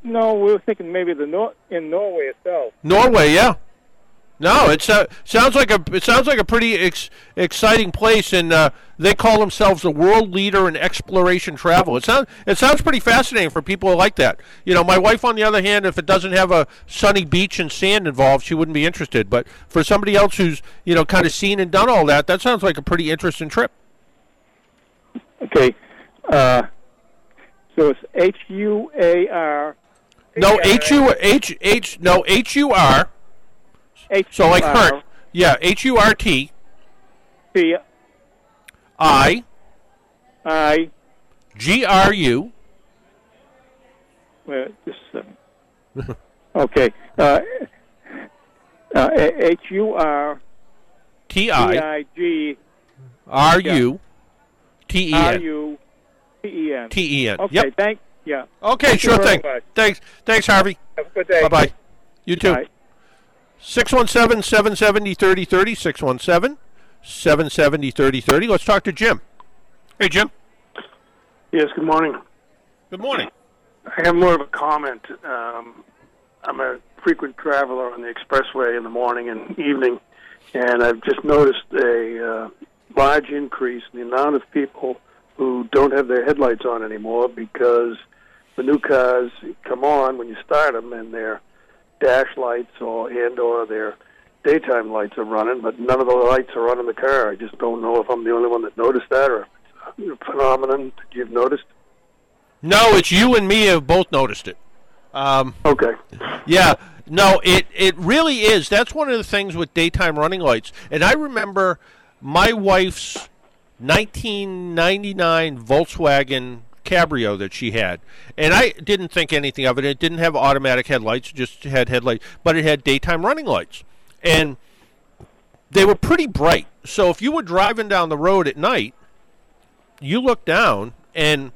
No, we were thinking maybe the Nor- in Norway itself. Norway, yeah. No, it uh, sounds like a it sounds like a pretty ex- exciting place, and uh, they call themselves a world leader in exploration travel. It sounds it sounds pretty fascinating for people like that. You know, my wife, on the other hand, if it doesn't have a sunny beach and sand involved, she wouldn't be interested. But for somebody else who's you know kind of seen and done all that, that sounds like a pretty interesting trip. Okay. Uh, so it's H U A R. No, H U H H no H U R. So like H-U-R. hurt. Yeah, H U R T T I I. G R U. Wait, just second. [laughs] okay. Uh, uh, H U R T T I I G R U T E R N. U T E N. T E N. Okay. Yep. Thank. Yeah. Okay, Thank sure thing. much. Thanks. Thanks, Harvey. Have a good day. Bye bye. You too. 617 770 3030. 617 770 3030. Let's talk to Jim. Hey, Jim. Yes, good morning. Good morning. I have more of a comment. Um, I'm a frequent traveler on the expressway in the morning and evening, and I've just noticed a uh, large increase in the amount of people who don't have their headlights on anymore because the new cars come on when you start them, and their dash lights or and or their daytime lights are running, but none of the lights are on in the car. I just don't know if I'm the only one that noticed that, or if it's a phenomenon that you've noticed. No, it's you and me have both noticed it. Um, okay. Yeah. No, it it really is. That's one of the things with daytime running lights. And I remember my wife's 1999 Volkswagen Cabrio that she had, and I didn't think anything of it. It didn't have automatic headlights; just had headlights, but it had daytime running lights, and they were pretty bright. So if you were driving down the road at night, you look down and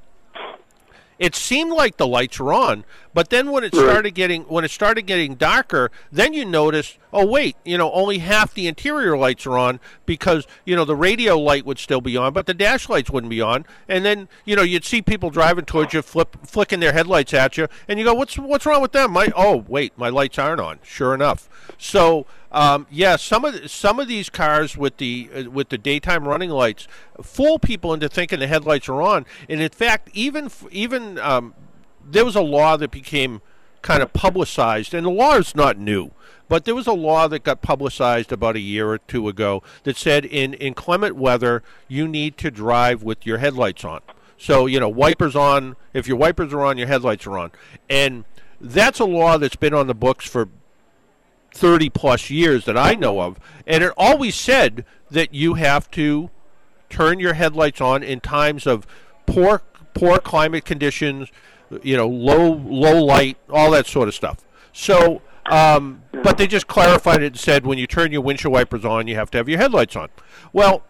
it seemed like the lights were on, but then when it started getting when it started getting darker, then you noticed, oh wait, you know, only half the interior lights are on because you know the radio light would still be on, but the dash lights wouldn't be on. And then you know you'd see people driving towards you, flip flicking their headlights at you, and you go, what's what's wrong with them? My oh wait, my lights aren't on. Sure enough, so. Um, yeah, some of some of these cars with the uh, with the daytime running lights fool people into thinking the headlights are on. And in fact, even even um, there was a law that became kind of publicized, and the law is not new. But there was a law that got publicized about a year or two ago that said in inclement weather you need to drive with your headlights on. So you know wipers on. If your wipers are on, your headlights are on, and that's a law that's been on the books for 30 plus years that I know of. And it always said that you have to turn your headlights on in times of poor poor climate conditions, you know, low low light, all that sort of stuff. So, um, but they just clarified it and said when you turn your windshield wipers on, you have to have your headlights on. Well,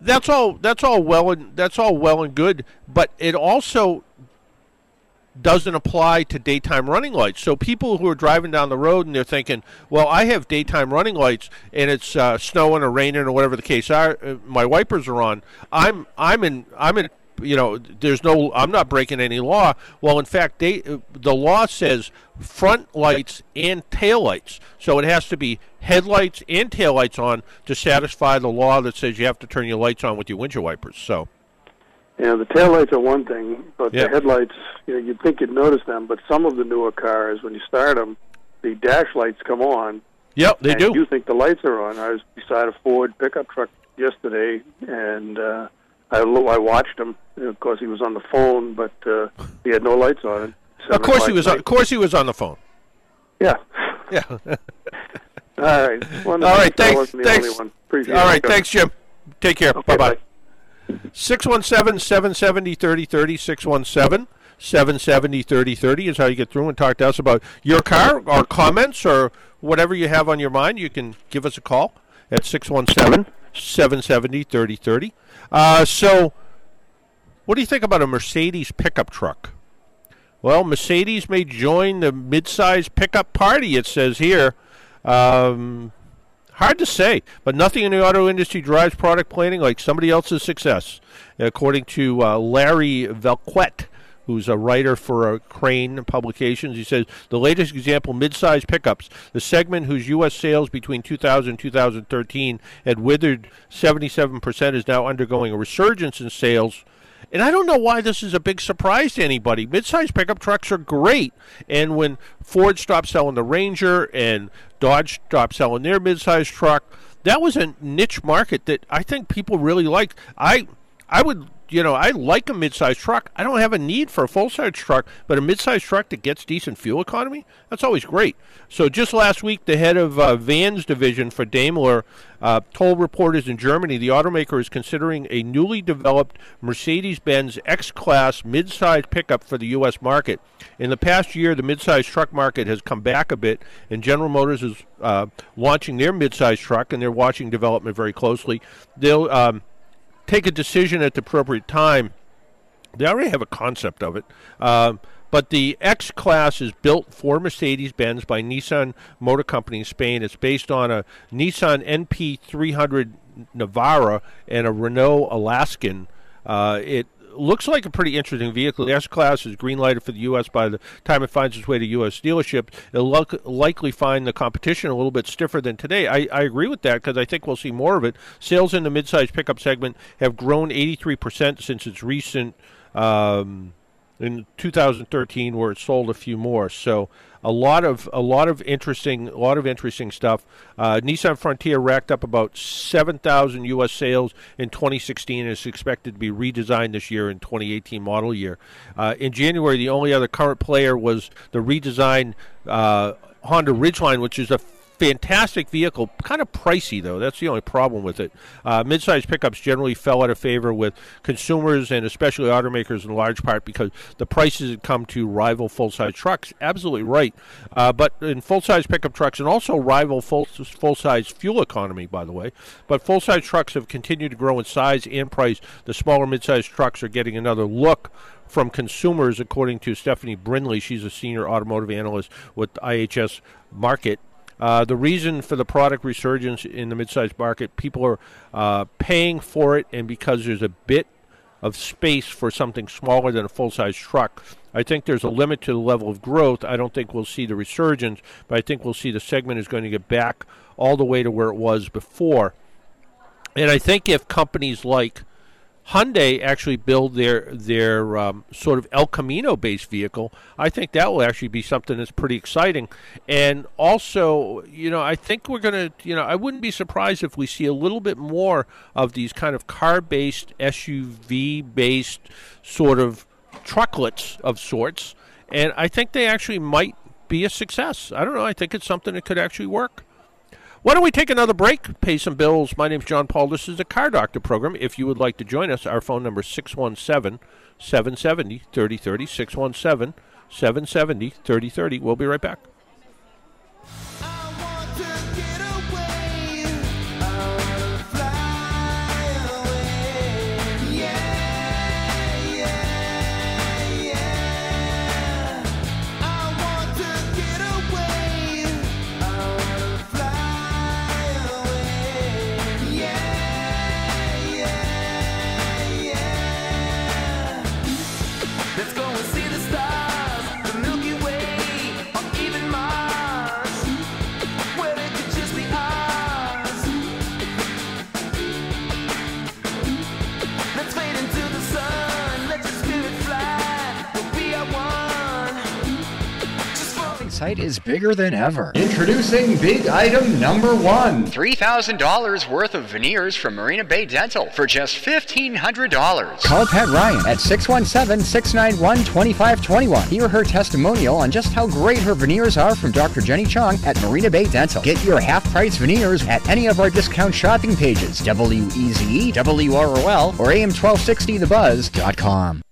that's all. That's all well and that's all well and good, but it also doesn't apply to daytime running lights. So people who are driving down the road and they're thinking, "Well, I have daytime running lights and it's uh, snowing or raining or whatever the case are. Uh, my wipers are on. I'm I'm in I'm in." You know, there's no. I'm not breaking any law. Well, in fact, they, uh, the law says front lights and tail lights. So it has to be headlights and tail lights on to satisfy the law that says you have to turn your lights on with your windshield wipers. So. Yeah, the taillights are one thing, but Yeah. the headlights, you know, you'd think you'd notice them, but some of the newer cars, when you start them, the dash lights come on. Yep, they and do. You think the lights are on. I was beside a Ford pickup truck yesterday, and uh, I I watched him. Of course, he was on the phone, but uh, he had no lights on. Of course he was. On, of course he was on the phone. Yeah. Yeah. [laughs] All right. All right. Thanks. Thanks. one. All it. Thanks, Jim. Take care. bye bye. 617 770 3030. 617 770 3030 is how you get through and talk to us about your car or comments or whatever you have on your mind. You can give us a call at 617 770 3030. Uh, So, what do you think about a Mercedes pickup truck? Well, Mercedes may join the midsize pickup party, it says here. Um, hard to say, but nothing in the auto industry drives product planning like somebody else's success, according to uh, Larry Vellequette. Who's a writer for uh, Crain Publications? He says the latest example, midsize pickups, the segment whose U.S. sales between 2000 and 2013 had withered 77%, is now undergoing a resurgence in sales and I don't know why this is a big surprise to anybody. Midsize pickup trucks are great. And when Ford stopped selling the Ranger and Dodge stopped selling their midsize truck, that was a niche market that I think people really liked. I I would you know, I like a midsize truck. I don't have a need for a full size truck, but a midsize truck that gets decent fuel economy, that's always great. So just last week, the head of uh, Vans division for Daimler uh, told reporters in Germany the automaker is considering a newly developed Mercedes-Benz X-Class midsize pickup for the U.S. market. In the past year, the midsize truck market has come back a bit, and General Motors is uh, launching their midsize truck, and they're watching development very closely. They'll um, take a decision at the appropriate time. They already have a concept of it. Um, but the X Class is built for Mercedes Benz by Nissan Motor Company in Spain. It's based on a Nissan NP300 Navara and a Renault Alaskan. Uh, it looks like a pretty interesting vehicle. The S Class is green lighted for the U.S. by the time it finds its way to U.S. dealerships. It'll likely find the competition a little bit stiffer than today. I, I agree with that because I think we'll see more of it. Sales in the midsize pickup segment have grown 83% since its recent. Um, in 2013, where it sold a few more. So a lot of a lot of interesting a lot of interesting stuff. Uh, Nissan Frontier racked up about 7,000 U.S. sales in 2016 and is expected to be redesigned this year in 2018 model year. Uh, in January, the only other current player was the redesigned uh, Honda Ridgeline, which is a fantastic vehicle, kind of pricey though. That's the only problem with it. Uh, pickups generally fell out of favor with consumers and especially automakers in large part because the prices had come to rival full-size trucks. Absolutely right, uh, but in full-size pickup trucks and also rival full full-size fuel economy, by the way. But full-size trucks have continued to grow in size and price. The smaller mid-sized trucks are getting another look from consumers, according to Stephanie Brinley. She's a senior automotive analyst with IHS Markit. Uh, the reason for the product resurgence in the mid-sized market, people are uh, paying for it, and because there's a bit of space for something smaller than a full-size truck. I think there's a limit to the level of growth. I don't think we'll see the resurgence, but I think we'll see the segment is going to get back all the way to where it was before. And I think if companies like Hyundai actually build their their um, sort of El Camino based vehicle, I think that will actually be something that's pretty exciting. And also, you know, I think we're going to, you know, I wouldn't be surprised if we see a little bit more of these kind of car based, SUV based sort of trucklets of sorts. And I think they actually might be a success. I don't know. I think it's something that could actually work. Why don't we take another break, pay some bills? My name's John Paul. This is the Car Doctor program. If you would like to join us, our phone number is 617 770 3030. 617 770 3030. We'll be right back. Site is bigger than ever. Introducing big item number one. $3,000 worth of veneers from Marina Bay Dental for just $1,500. Call Pat Ryan at 617-691-2521. Hear her testimonial on just how great her veneers are from Dr. Jenny Chong at Marina Bay Dental. Get your half-price veneers at any of our discount shopping pages, W-E-Z-E, W-R-O-L, or AM1260thebuzz.com.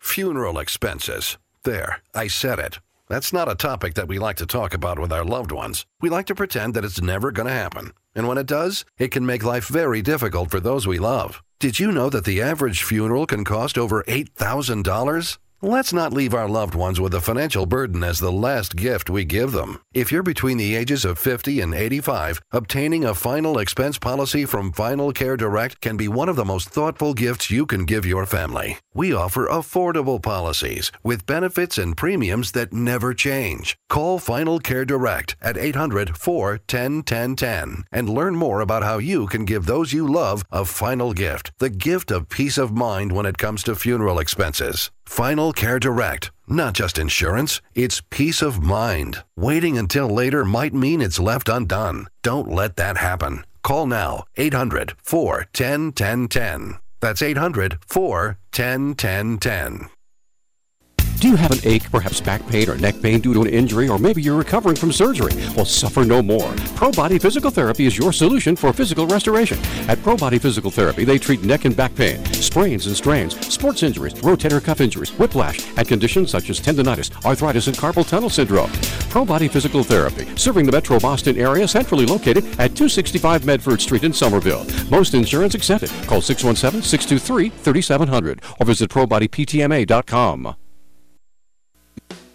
Funeral expenses. There, I said it. That's not a topic that we like to talk about with our loved ones. We like to pretend that it's never going to happen. And when it does, it can make life very difficult for those we love. Did you know that the average funeral can cost over $8,000? Let's not leave our loved ones with a financial burden as the last gift we give them. If you're between the ages of 50 and 85, obtaining a final expense policy from Final Care Direct can be one of the most thoughtful gifts you can give your family. We offer affordable policies with benefits and premiums that never change. Call Final Care Direct at 800 410 1010 and learn more about how you can give those you love a final gift the gift of peace of mind when it comes to funeral expenses. Final Care Direct. Not just insurance, it's peace of mind. Waiting until later might mean it's left undone. Don't let that happen. Call now 800 410 1010. That's 800 410 1010. Do you have an ache, perhaps back pain or neck pain due to an injury, or maybe you're recovering from surgery? Well, suffer no more. Pro Body Physical Therapy is your solution for physical restoration. At Pro Body Physical Therapy, they treat neck and back pain, sprains and strains, sports injuries, rotator cuff injuries, whiplash, and conditions such as tendonitis, arthritis, and carpal tunnel syndrome. Pro Body Physical Therapy, serving the metro Boston area, centrally located at 265 Medford Street in Somerville. Most insurance accepted. Call 617 623 3700 or visit ProBodyPTMA.com.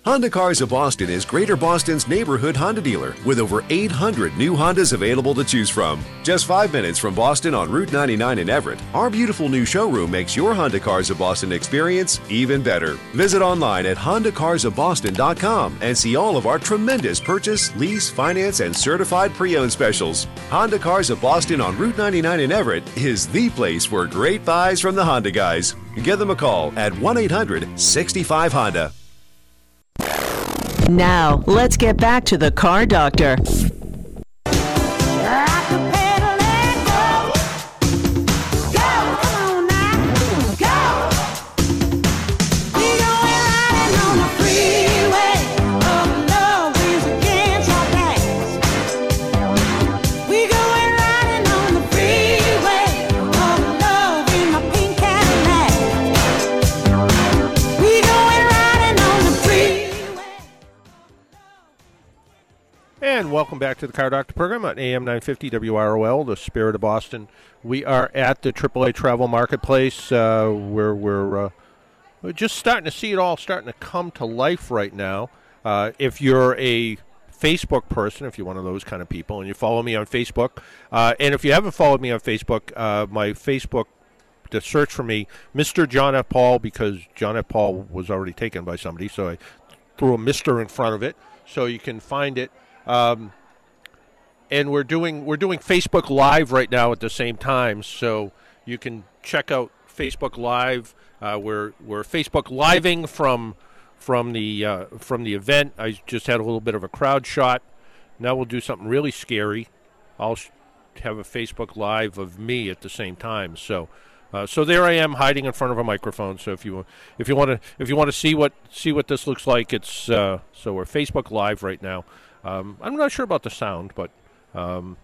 Honda Cars of Boston is Greater Boston's neighborhood Honda dealer with over 800 new Hondas available to choose from. Just five minutes from Boston on Route 99 in Everett, our beautiful new showroom makes your Honda Cars of Boston experience even better. Visit online at HondaCarsOfBoston.com and see all of our tremendous purchase, lease, finance, and certified pre owned specials. Honda Cars of Boston on Route 99 in Everett is the place for great buys from the Honda guys. Give them a call at 1 800 65 Honda. Now, let's get back to the car doctor. And welcome back to the Car Doctor program on AM 950 WROL, the Spirit of Boston. We are at the AAA Travel Marketplace uh, where we're, uh, we're just starting to see it all starting to come to life right now. Uh, if you're a Facebook person, if you're one of those kind of people, and you follow me on Facebook, uh, and if you haven't followed me on Facebook, uh, my Facebook to search for me, Mr. John F. Paul, because John F. Paul was already taken by somebody, so I threw a Mister in front of it, so you can find it. Um, and we're doing we're doing Facebook Live right now at the same time, so you can check out Facebook Live. Uh, we're we're Facebook living from from the uh, from the event. I just had a little bit of a crowd shot. Now we'll do something really scary. I'll sh- have a Facebook Live of me at the same time. So. Uh, so there I am hiding in front of a microphone. So if you if you want to if you want to see what see what this looks like, it's uh, so we're Facebook Live right now. Um, I'm not sure about the sound, but um,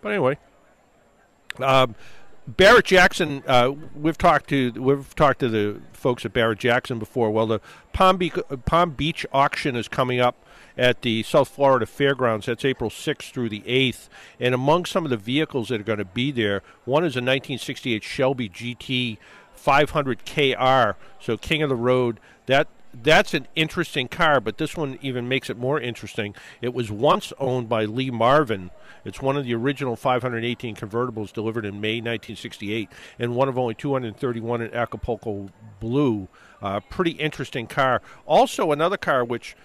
but anyway, um, Barrett Jackson. Uh, we've talked to we've talked to the folks at Barrett Jackson before. Well, the Palm Beach Palm Beach auction is coming up at the South Florida Fairgrounds. That's April 6th through the 8th. And among some of the vehicles that are going to be there, one is a 1968 Shelby GT 500 KR, so King of the Road. That that's an interesting car, but this one even makes it more interesting. It was once owned by Lee Marvin. It's one of the original 518 convertibles delivered in May 1968, and one of only 231 in Acapulco Blue. Uh, pretty interesting car. Also, another car which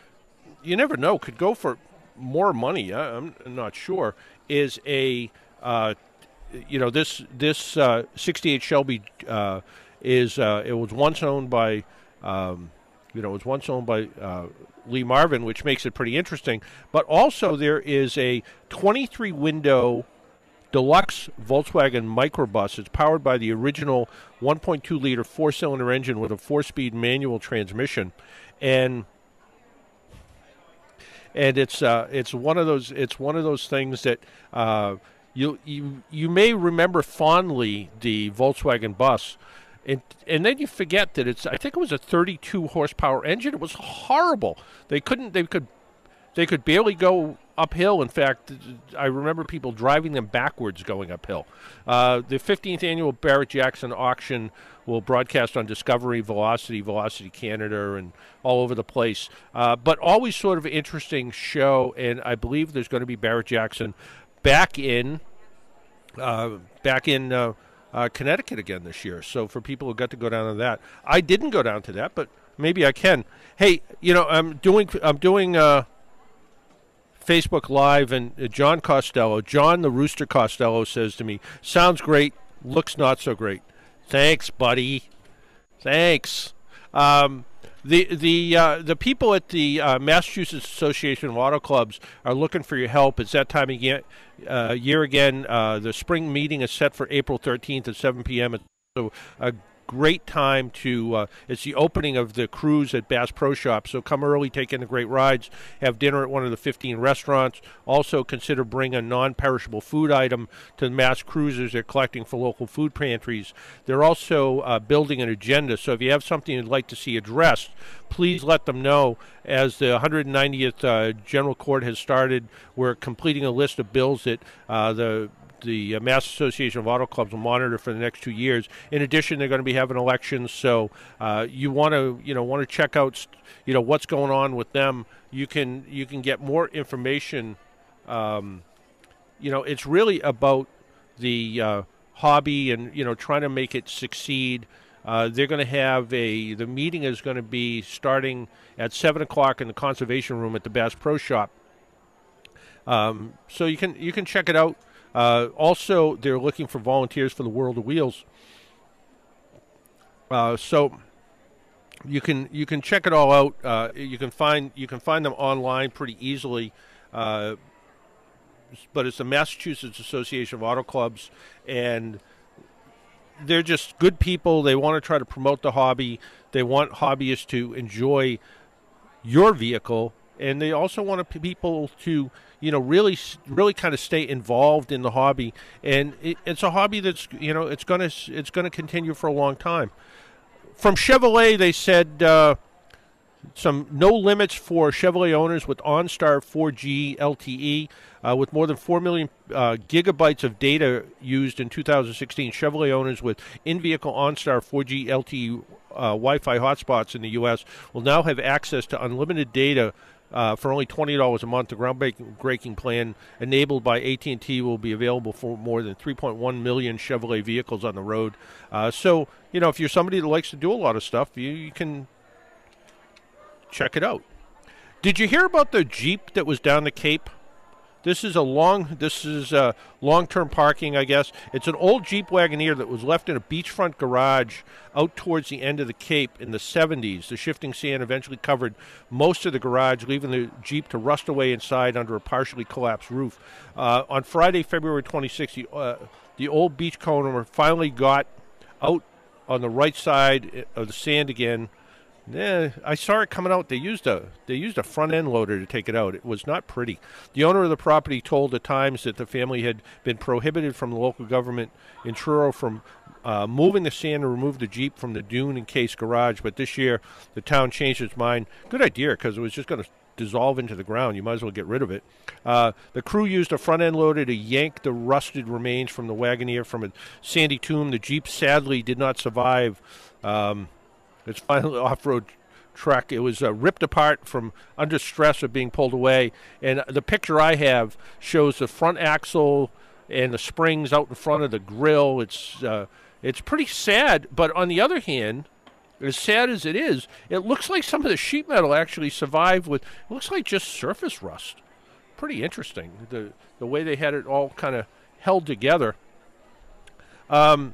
you never know could go for more money. I'm not sure. Is a uh, you know this this uh, 68 Shelby uh, is uh, it was once owned by. Um, you know, it was once owned by uh, Lee Marvin, which makes it pretty interesting. But also, there is a 23 window deluxe Volkswagen microbus. It's powered by the original 1.2 liter four cylinder engine with a four speed manual transmission. And and it's uh, it's one of those it's one of those things that uh, you you you may remember fondly the Volkswagen bus and and then you forget that it's I think it was a 32 horsepower engine. It was horrible. They couldn't they could they could barely go uphill. In fact, I remember people driving them backwards going uphill. Uh, the 15th annual Barrett Jackson auction will broadcast on Discovery, Velocity, Velocity Canada, and all over the place. Uh, but always sort of interesting show, and I believe there's going to be Barrett Jackson back in uh, back in uh, Connecticut again this year. So for people who got to go down to that, I didn't go down to that, but maybe I can. Hey, you know, I'm doing I'm doing uh, Facebook Live, and uh, John Costello, John the Rooster Costello, says to me, "Sounds great, looks not so great." Thanks, buddy. Thanks. Um, the the uh, the people at the uh, Massachusetts Association of Auto Clubs are looking for your help. It's that time year, uh, year again. Uh, the spring meeting is set for April 13th at 7 p.m. It's a great time to. Uh, it's the opening of the cruise at Bass Pro Shop, so come early, take in the great rides, have dinner at one of the 15 restaurants. Also, consider bringing a non-perishable food item to the mass cruisers they're collecting for local food pantries. They're also uh, building an agenda, so if you have something you'd like to see addressed, please let them know. As the 190th uh, General Court has started, we're completing a list of bills that uh, the the uh, Mass Association of Auto Clubs will monitor for the next two years. In addition, they're going to be having elections, so uh, you want to you know want to check out you know what's going on with them. You can you can get more information. Um, you know, it's really about the uh, hobby and you know trying to make it succeed. Uh, they're going to have a the meeting is going to be starting at seven o'clock in the conservation room at the Bass Pro Shop. Um, so you can you can check it out. Uh, also, they're looking for volunteers for the World of Wheels. Uh, so you can you can check it all out. Uh, you can find you can find them online pretty easily. Uh, but it's the Massachusetts Association of Auto Clubs, and they're just good people. They want to try to promote the hobby. They want hobbyists to enjoy your vehicle, and they also want people to, you know, really, really kind of stay involved in the hobby. And it, it's a hobby that's, you know, it's gonna it's gonna continue for a long time. From Chevrolet, they said. Uh, some no limits for Chevrolet owners with OnStar 4G LTE. Uh, with more than 4 million uh, gigabytes of data used in 2016, Chevrolet owners with in vehicle OnStar 4G LTE uh, Wi Fi hotspots in the U.S. will now have access to unlimited data. Uh, for only twenty dollars a month, the groundbreaking plan enabled by AT&T will be available for more than 3.1 million Chevrolet vehicles on the road. Uh, so, you know, if you're somebody that likes to do a lot of stuff, you, you can check it out. Did you hear about the Jeep that was down the Cape? This is a long. This is a long-term parking, I guess. It's an old Jeep Wagoneer that was left in a beachfront garage out towards the end of the Cape in the 70s. The shifting sand eventually covered most of the garage, leaving the Jeep to rust away inside under a partially collapsed roof. Uh, on Friday, February 26th, the, uh, the old beachcomber finally got out on the right side of the sand again yeah, I saw it coming out. They used a they used a front end loader to take it out. It was not pretty. The owner of the property told the Times that the family had been prohibited from the local government in Truro from uh, moving the sand to remove the Jeep from the dune encased garage. But this year, the town changed its mind. Good idea because it was just going to dissolve into the ground. You might as well get rid of it. Uh, the crew used a front end loader to yank the rusted remains from the Wagoneer from a sandy tomb. The Jeep sadly did not survive. Um, its final [laughs] off-road truck. It was uh, ripped apart from under stress of being pulled away. And the picture I have shows the front axle and the springs out in front of the grill. It's uh, it's pretty sad. But on the other hand, as sad as it is, it looks like some of the sheet metal actually survived with. It looks like just surface rust. Pretty interesting the the way they had it all kind of held together. Um,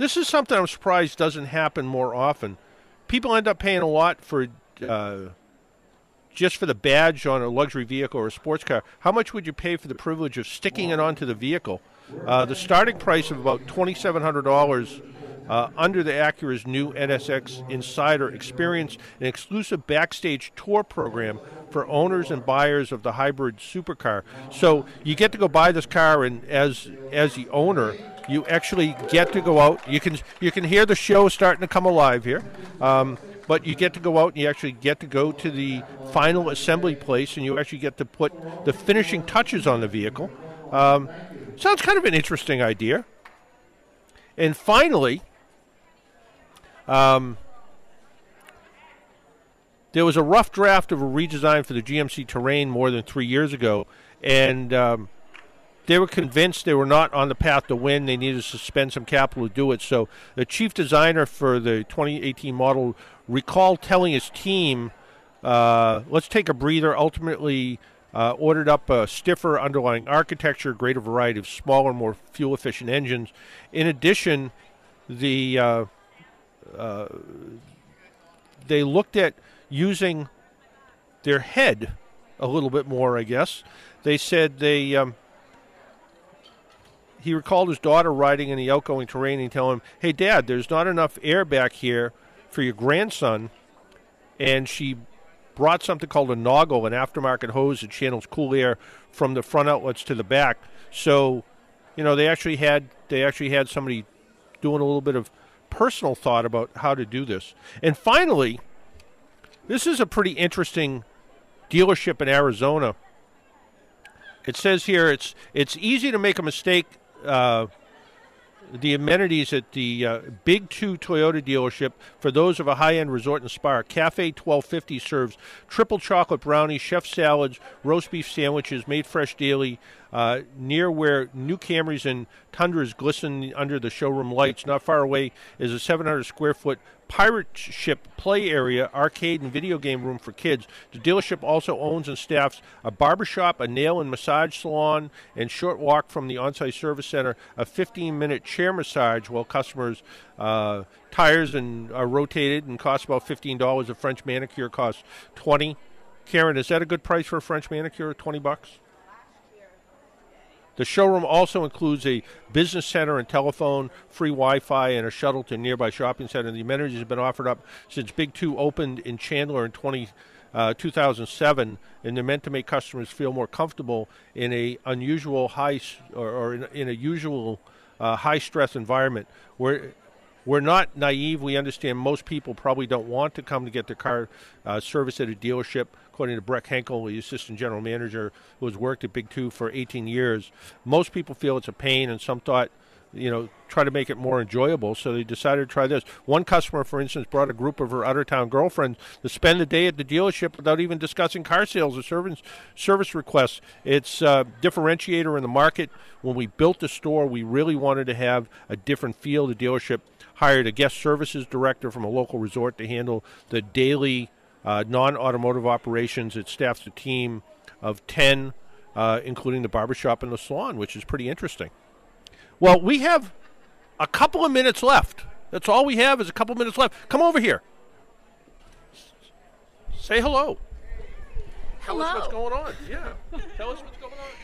this is something I'm surprised doesn't happen more often. People end up paying a lot for uh, just for the badge on a luxury vehicle or a sports car. How much would you pay for the privilege of sticking it onto the vehicle? Uh, the starting price of about twenty-seven hundred dollars. Uh, under the Acura's new NSX Insider, experience an exclusive backstage tour program for owners and buyers of the hybrid supercar. So you get to go buy this car, and as as the owner, you actually get to go out. You can you can hear the show starting to come alive here. Um, but you get to go out and you actually get to go to the final assembly place and you actually get to put the finishing touches on the vehicle. Um, sounds kind of an interesting idea. And finally, um, there was a rough draft of a redesign for the GMC Terrain more than three years ago, and um, they were convinced they were not on the path to win. They needed to spend some capital to do it. So the chief designer for the 2018 model recalled telling his team, uh, "Let's take a breather." Ultimately, uh, ordered up a stiffer underlying architecture, greater variety of smaller, more fuel-efficient engines. In addition, the uh, uh they looked at using their head a little bit more. I guess they said they. Um, he recalled his daughter riding in the outgoing terrain and telling him, "Hey, Dad, there's not enough air back here for your grandson," and she brought something called a Noggle, an aftermarket hose that channels cool air from the front outlets to the back. So, you know, they actually had they actually had somebody doing a little bit of personal thought about how to do this. And finally, this is a pretty interesting dealership in Arizona It says here it's it's easy to make a mistake. Uh, the amenities at the uh, Big Two Toyota dealership for those of a high end resort and spa. Cafe 1250 serves triple chocolate brownies, chef salads, roast beef sandwiches made fresh daily. Uh, near where new Camrys and Tundras glisten under the showroom lights, not far away is a 700 square foot pirate ship play area, arcade, and video game room for kids. The dealership also owns and staffs a barbershop, a nail and massage salon, and short walk from the on-site service center, a 15-minute chair massage while customers uh, tires and are rotated and costs about $15. A French manicure costs 20. Karen, is that a good price for a French manicure? 20 bucks? The showroom also includes a business center and telephone, free Wi Fi, and a shuttle to nearby shopping center. The amenities have been offered up since Big Two opened in Chandler in 20, uh, 2007, and they're meant to make customers feel more comfortable in a unusual high or, or in, in a usual uh, high stress environment. We're we're not naive. We understand most people probably don't want to come to get their car uh, serviced at a dealership. According to Breck Henkel, the assistant general manager who has worked at Big Two for 18 years, most people feel it's a pain, and some thought, you know, try to make it more enjoyable. So they decided to try this. One customer, for instance, brought a group of her out of town girlfriends to spend the day at the dealership without even discussing car sales or service service requests. It's a differentiator in the market. When we built the store, we really wanted to have a different feel. The dealership hired a guest services director from a local resort to handle the daily uh, non automotive operations. It staffs a team of 10, uh, including the barbershop and the salon, which is pretty interesting. Well, we have a couple of minutes left. That's all we have is a couple of minutes left. Come over here. Say hello. Tell us what's going on. Yeah. Tell us what's going on.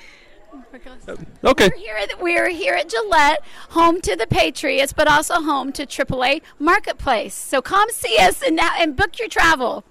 Okay. We're here, at, we're here at Gillette, home to the Patriots, but also home to AAA Marketplace. So come see us and, and book your travel.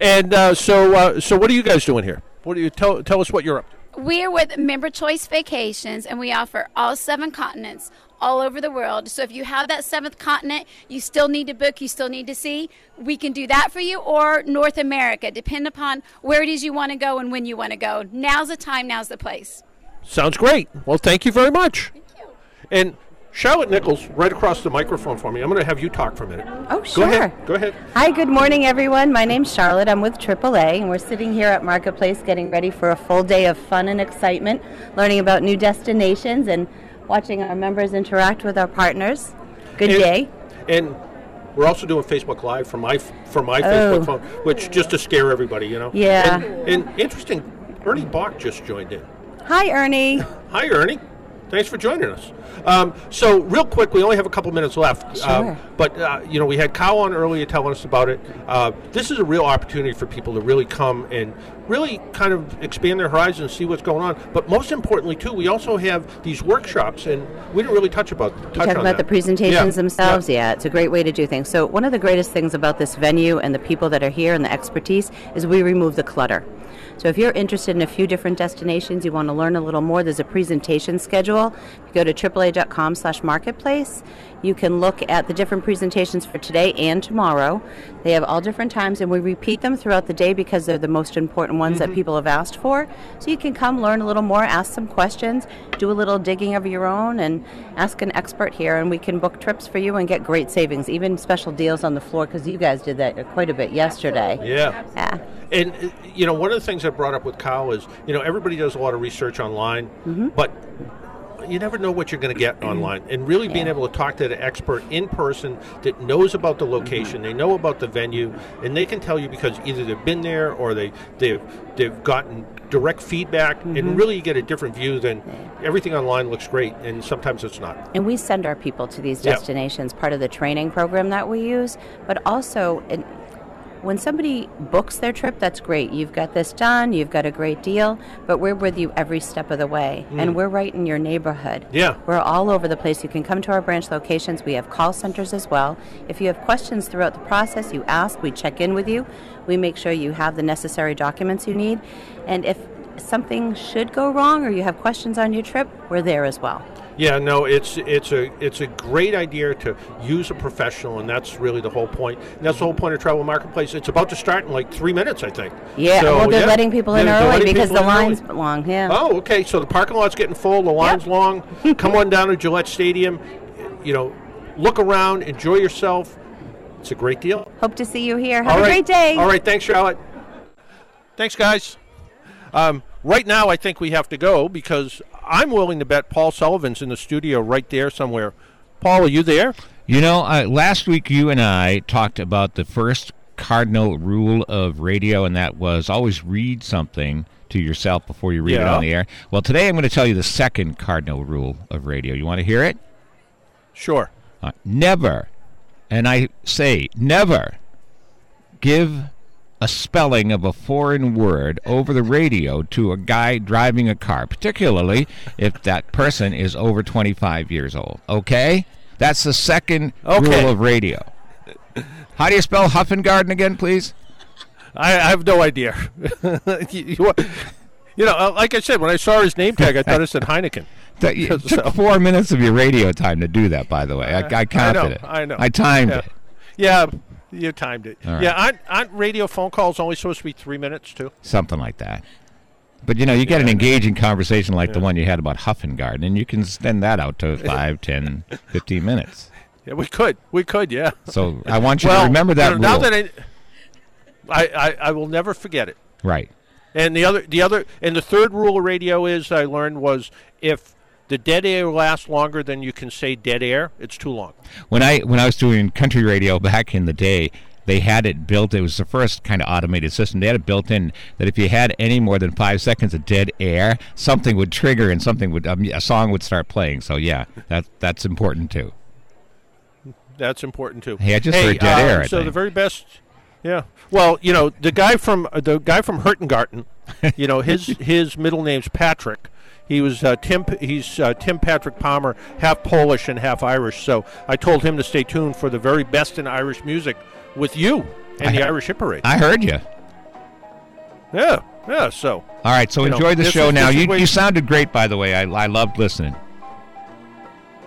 And uh, so, uh, so what are you guys doing here? What do you tell? Tell us what you're up to. We're with Member Choice Vacations, and we offer all seven continents all over the world. So if you have that seventh continent, you still need to book, you still need to see, we can do that for you, or North America, depend upon where it is you want to go and when you want to go. Now's the time, now's the place. Sounds great. Well, thank you very much. Thank you. And Charlotte Nichols, right across the microphone for me. I'm going to have you talk for a minute. Oh, Go sure. ahead. Go ahead. Hi, good morning, everyone. My name's Charlotte. I'm with AAA, and we're sitting here at Marketplace getting ready for a full day of fun and excitement, learning about new destinations and watching our members interact with our partners. Good And- day. And we're also doing Facebook Live from my from my Oh. Facebook phone, which just to scare everybody, you know. Yeah. And, and interesting, Ernie Bach just joined in. Hi, Ernie. Hi, Ernie. Thanks for joining us. Um, so, real quick, we only have a couple minutes left. Um, Sure. but uh, you know, we had Kyle on earlier telling us about it. Uh, this is a real opportunity for people to really come and really kind of expand their horizons, see what's going on. But most importantly, too, we also have these workshops, and we didn't really touch about touch You talk on about that. the presentations Yeah. themselves. Yeah. it's a great way to do things. So one of the greatest things about this venue and the people that are here and the expertise is we remove the clutter. So if you're interested in a few different destinations, you want to learn a little more, there's a presentation schedule. You go to aaa.com slash marketplace. You can look at the different presentations for today and tomorrow. They have all different times, and we repeat them throughout the day because they're the most important ones that people have asked for. So you can come learn a little more, ask some questions, do a little digging of your own, and ask an expert here, and we can book trips for you and get great savings, even special deals on the floor because you guys did that quite a bit yesterday. Yeah. Yeah. And uh, you know, one of the things I brought up with Kyle is, you know, everybody does a lot of research online, Mm-hmm. but you never know what you're going to get online. And really being able to talk to the expert in person that knows about the location, Mm-hmm. they know about the venue, and they can tell you because either they've been there or they they've they've gotten direct feedback, Mm-hmm. and really you get a different view than everything online looks great, and sometimes it's not. And we send our people to these Yeah. destinations, part of the training program that we use. But also, it, when somebody books their trip, that's great. You've got this done, you've got a great deal, but we're with you every step of the way. Mm. And we're right in your neighborhood. Yeah. We're all over the place. You can come to our branch locations. We have call centers as well. If you have questions throughout the process, you ask, we check in with you. We make sure you have the necessary documents you need. And if something should go wrong or you have questions on your trip, we're there as well. Yeah, no, it's it's a it's a great idea to use a professional, and that's really the whole point. And that's the whole point of Travel Marketplace. It's about to start in like three minutes, I think. Yeah, So, well, they're yeah. letting people in they're early letting because the in early. line's long. Yeah. Oh, okay. So the parking lot's getting full. The line's long. [laughs] Come on down to Gillette Stadium. You know, look around, enjoy yourself. It's a great deal. Hope to see you here. Have All a right. great day. All right. Thanks, Charlotte. Thanks, guys. Um, right now, I think we have to go because I'm willing to bet Paul Sullivan's in the studio right there somewhere. Paul, are you there? You know, uh, last week you and I talked about the first cardinal rule of radio, and that was always read something to yourself before you read it on the air. Well, today I'm going to tell you the second cardinal rule of radio. You want to hear it? Sure. Uh, never, and I say never, give a spelling of a foreign word over the radio to a guy driving a car, particularly if that person is over 25 years old. Okay? That's the second Okay. rule of radio. How do you spell Huffengarden again, please? I, I have no idea. [laughs] you, you- you know, uh, like I said, when I saw his name tag, I thought it said Heineken. That, [laughs] So- took four minutes of your radio time to do that, by the way. I, I counted I know, it. I know. I timed yeah. it. Yeah, you timed it. Right. Yeah, aren't, aren't radio phone calls only supposed to be three minutes too? Something like that. But you know, you get an engaging conversation like the one you had about Huffengarden, and you can extend that out to [laughs] five, ten, fifteen minutes. Yeah, we could. We could. Yeah. So I want you well, to remember that Now rule. that I, I, I, I will never forget it. right. And the other, the other, and the third rule of radio is I learned was if the dead air lasts longer than you can say dead air, it's too long. When I when I was doing country radio back in the day, they had it built. It was the first kind of automated system. They had it built in that if you had any more than five seconds of dead air, something would trigger and something would um, a song would start playing. So yeah, that that's important too. That's important too. Hey, I just hey, heard dead uh, air, I So the very best. Yeah. Well, you know, the guy from uh, the guy from Hurtigruten, [laughs] you know, his his middle name's Patrick. He was uh, Tim. He's uh, Tim Patrick Palmer, half Polish and half Irish. So I told him to stay tuned for the very best in Irish music with you and the I- Irish Hit Parade. I heard you. Yeah, yeah. So. All right, so you know, enjoy the show is- now. You you sounded great, by the way. I I loved listening.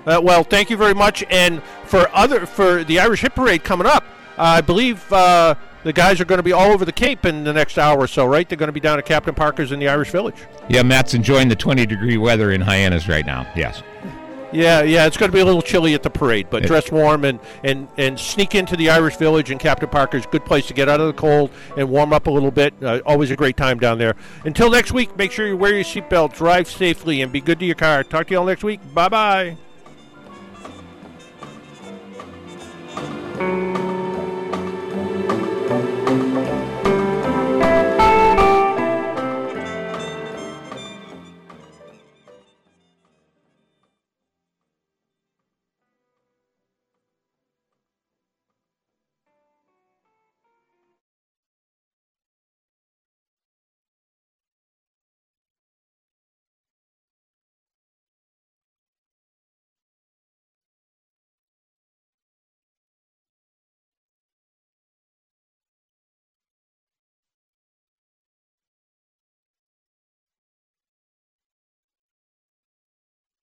Uh, well, thank you very much. And for other for the Irish Hit Parade coming up, uh, I believe uh, the guys are going to be all over the Cape in the next hour or so, right? They're going to be down at Captain Parker's in the Irish Village. Yeah, Matt's enjoying the 20 degree weather in Hyannis right now. Yes. Yeah, yeah, it's going to be a little chilly at the parade, but It- dress warm and, and, and sneak into the Irish Village and Captain Parker's. Good place to get out of the cold and warm up a little bit. Uh, always a great time down there. Until next week, make sure you wear your seatbelt, drive safely, and be good to your car. Talk to you all next week. Bye bye.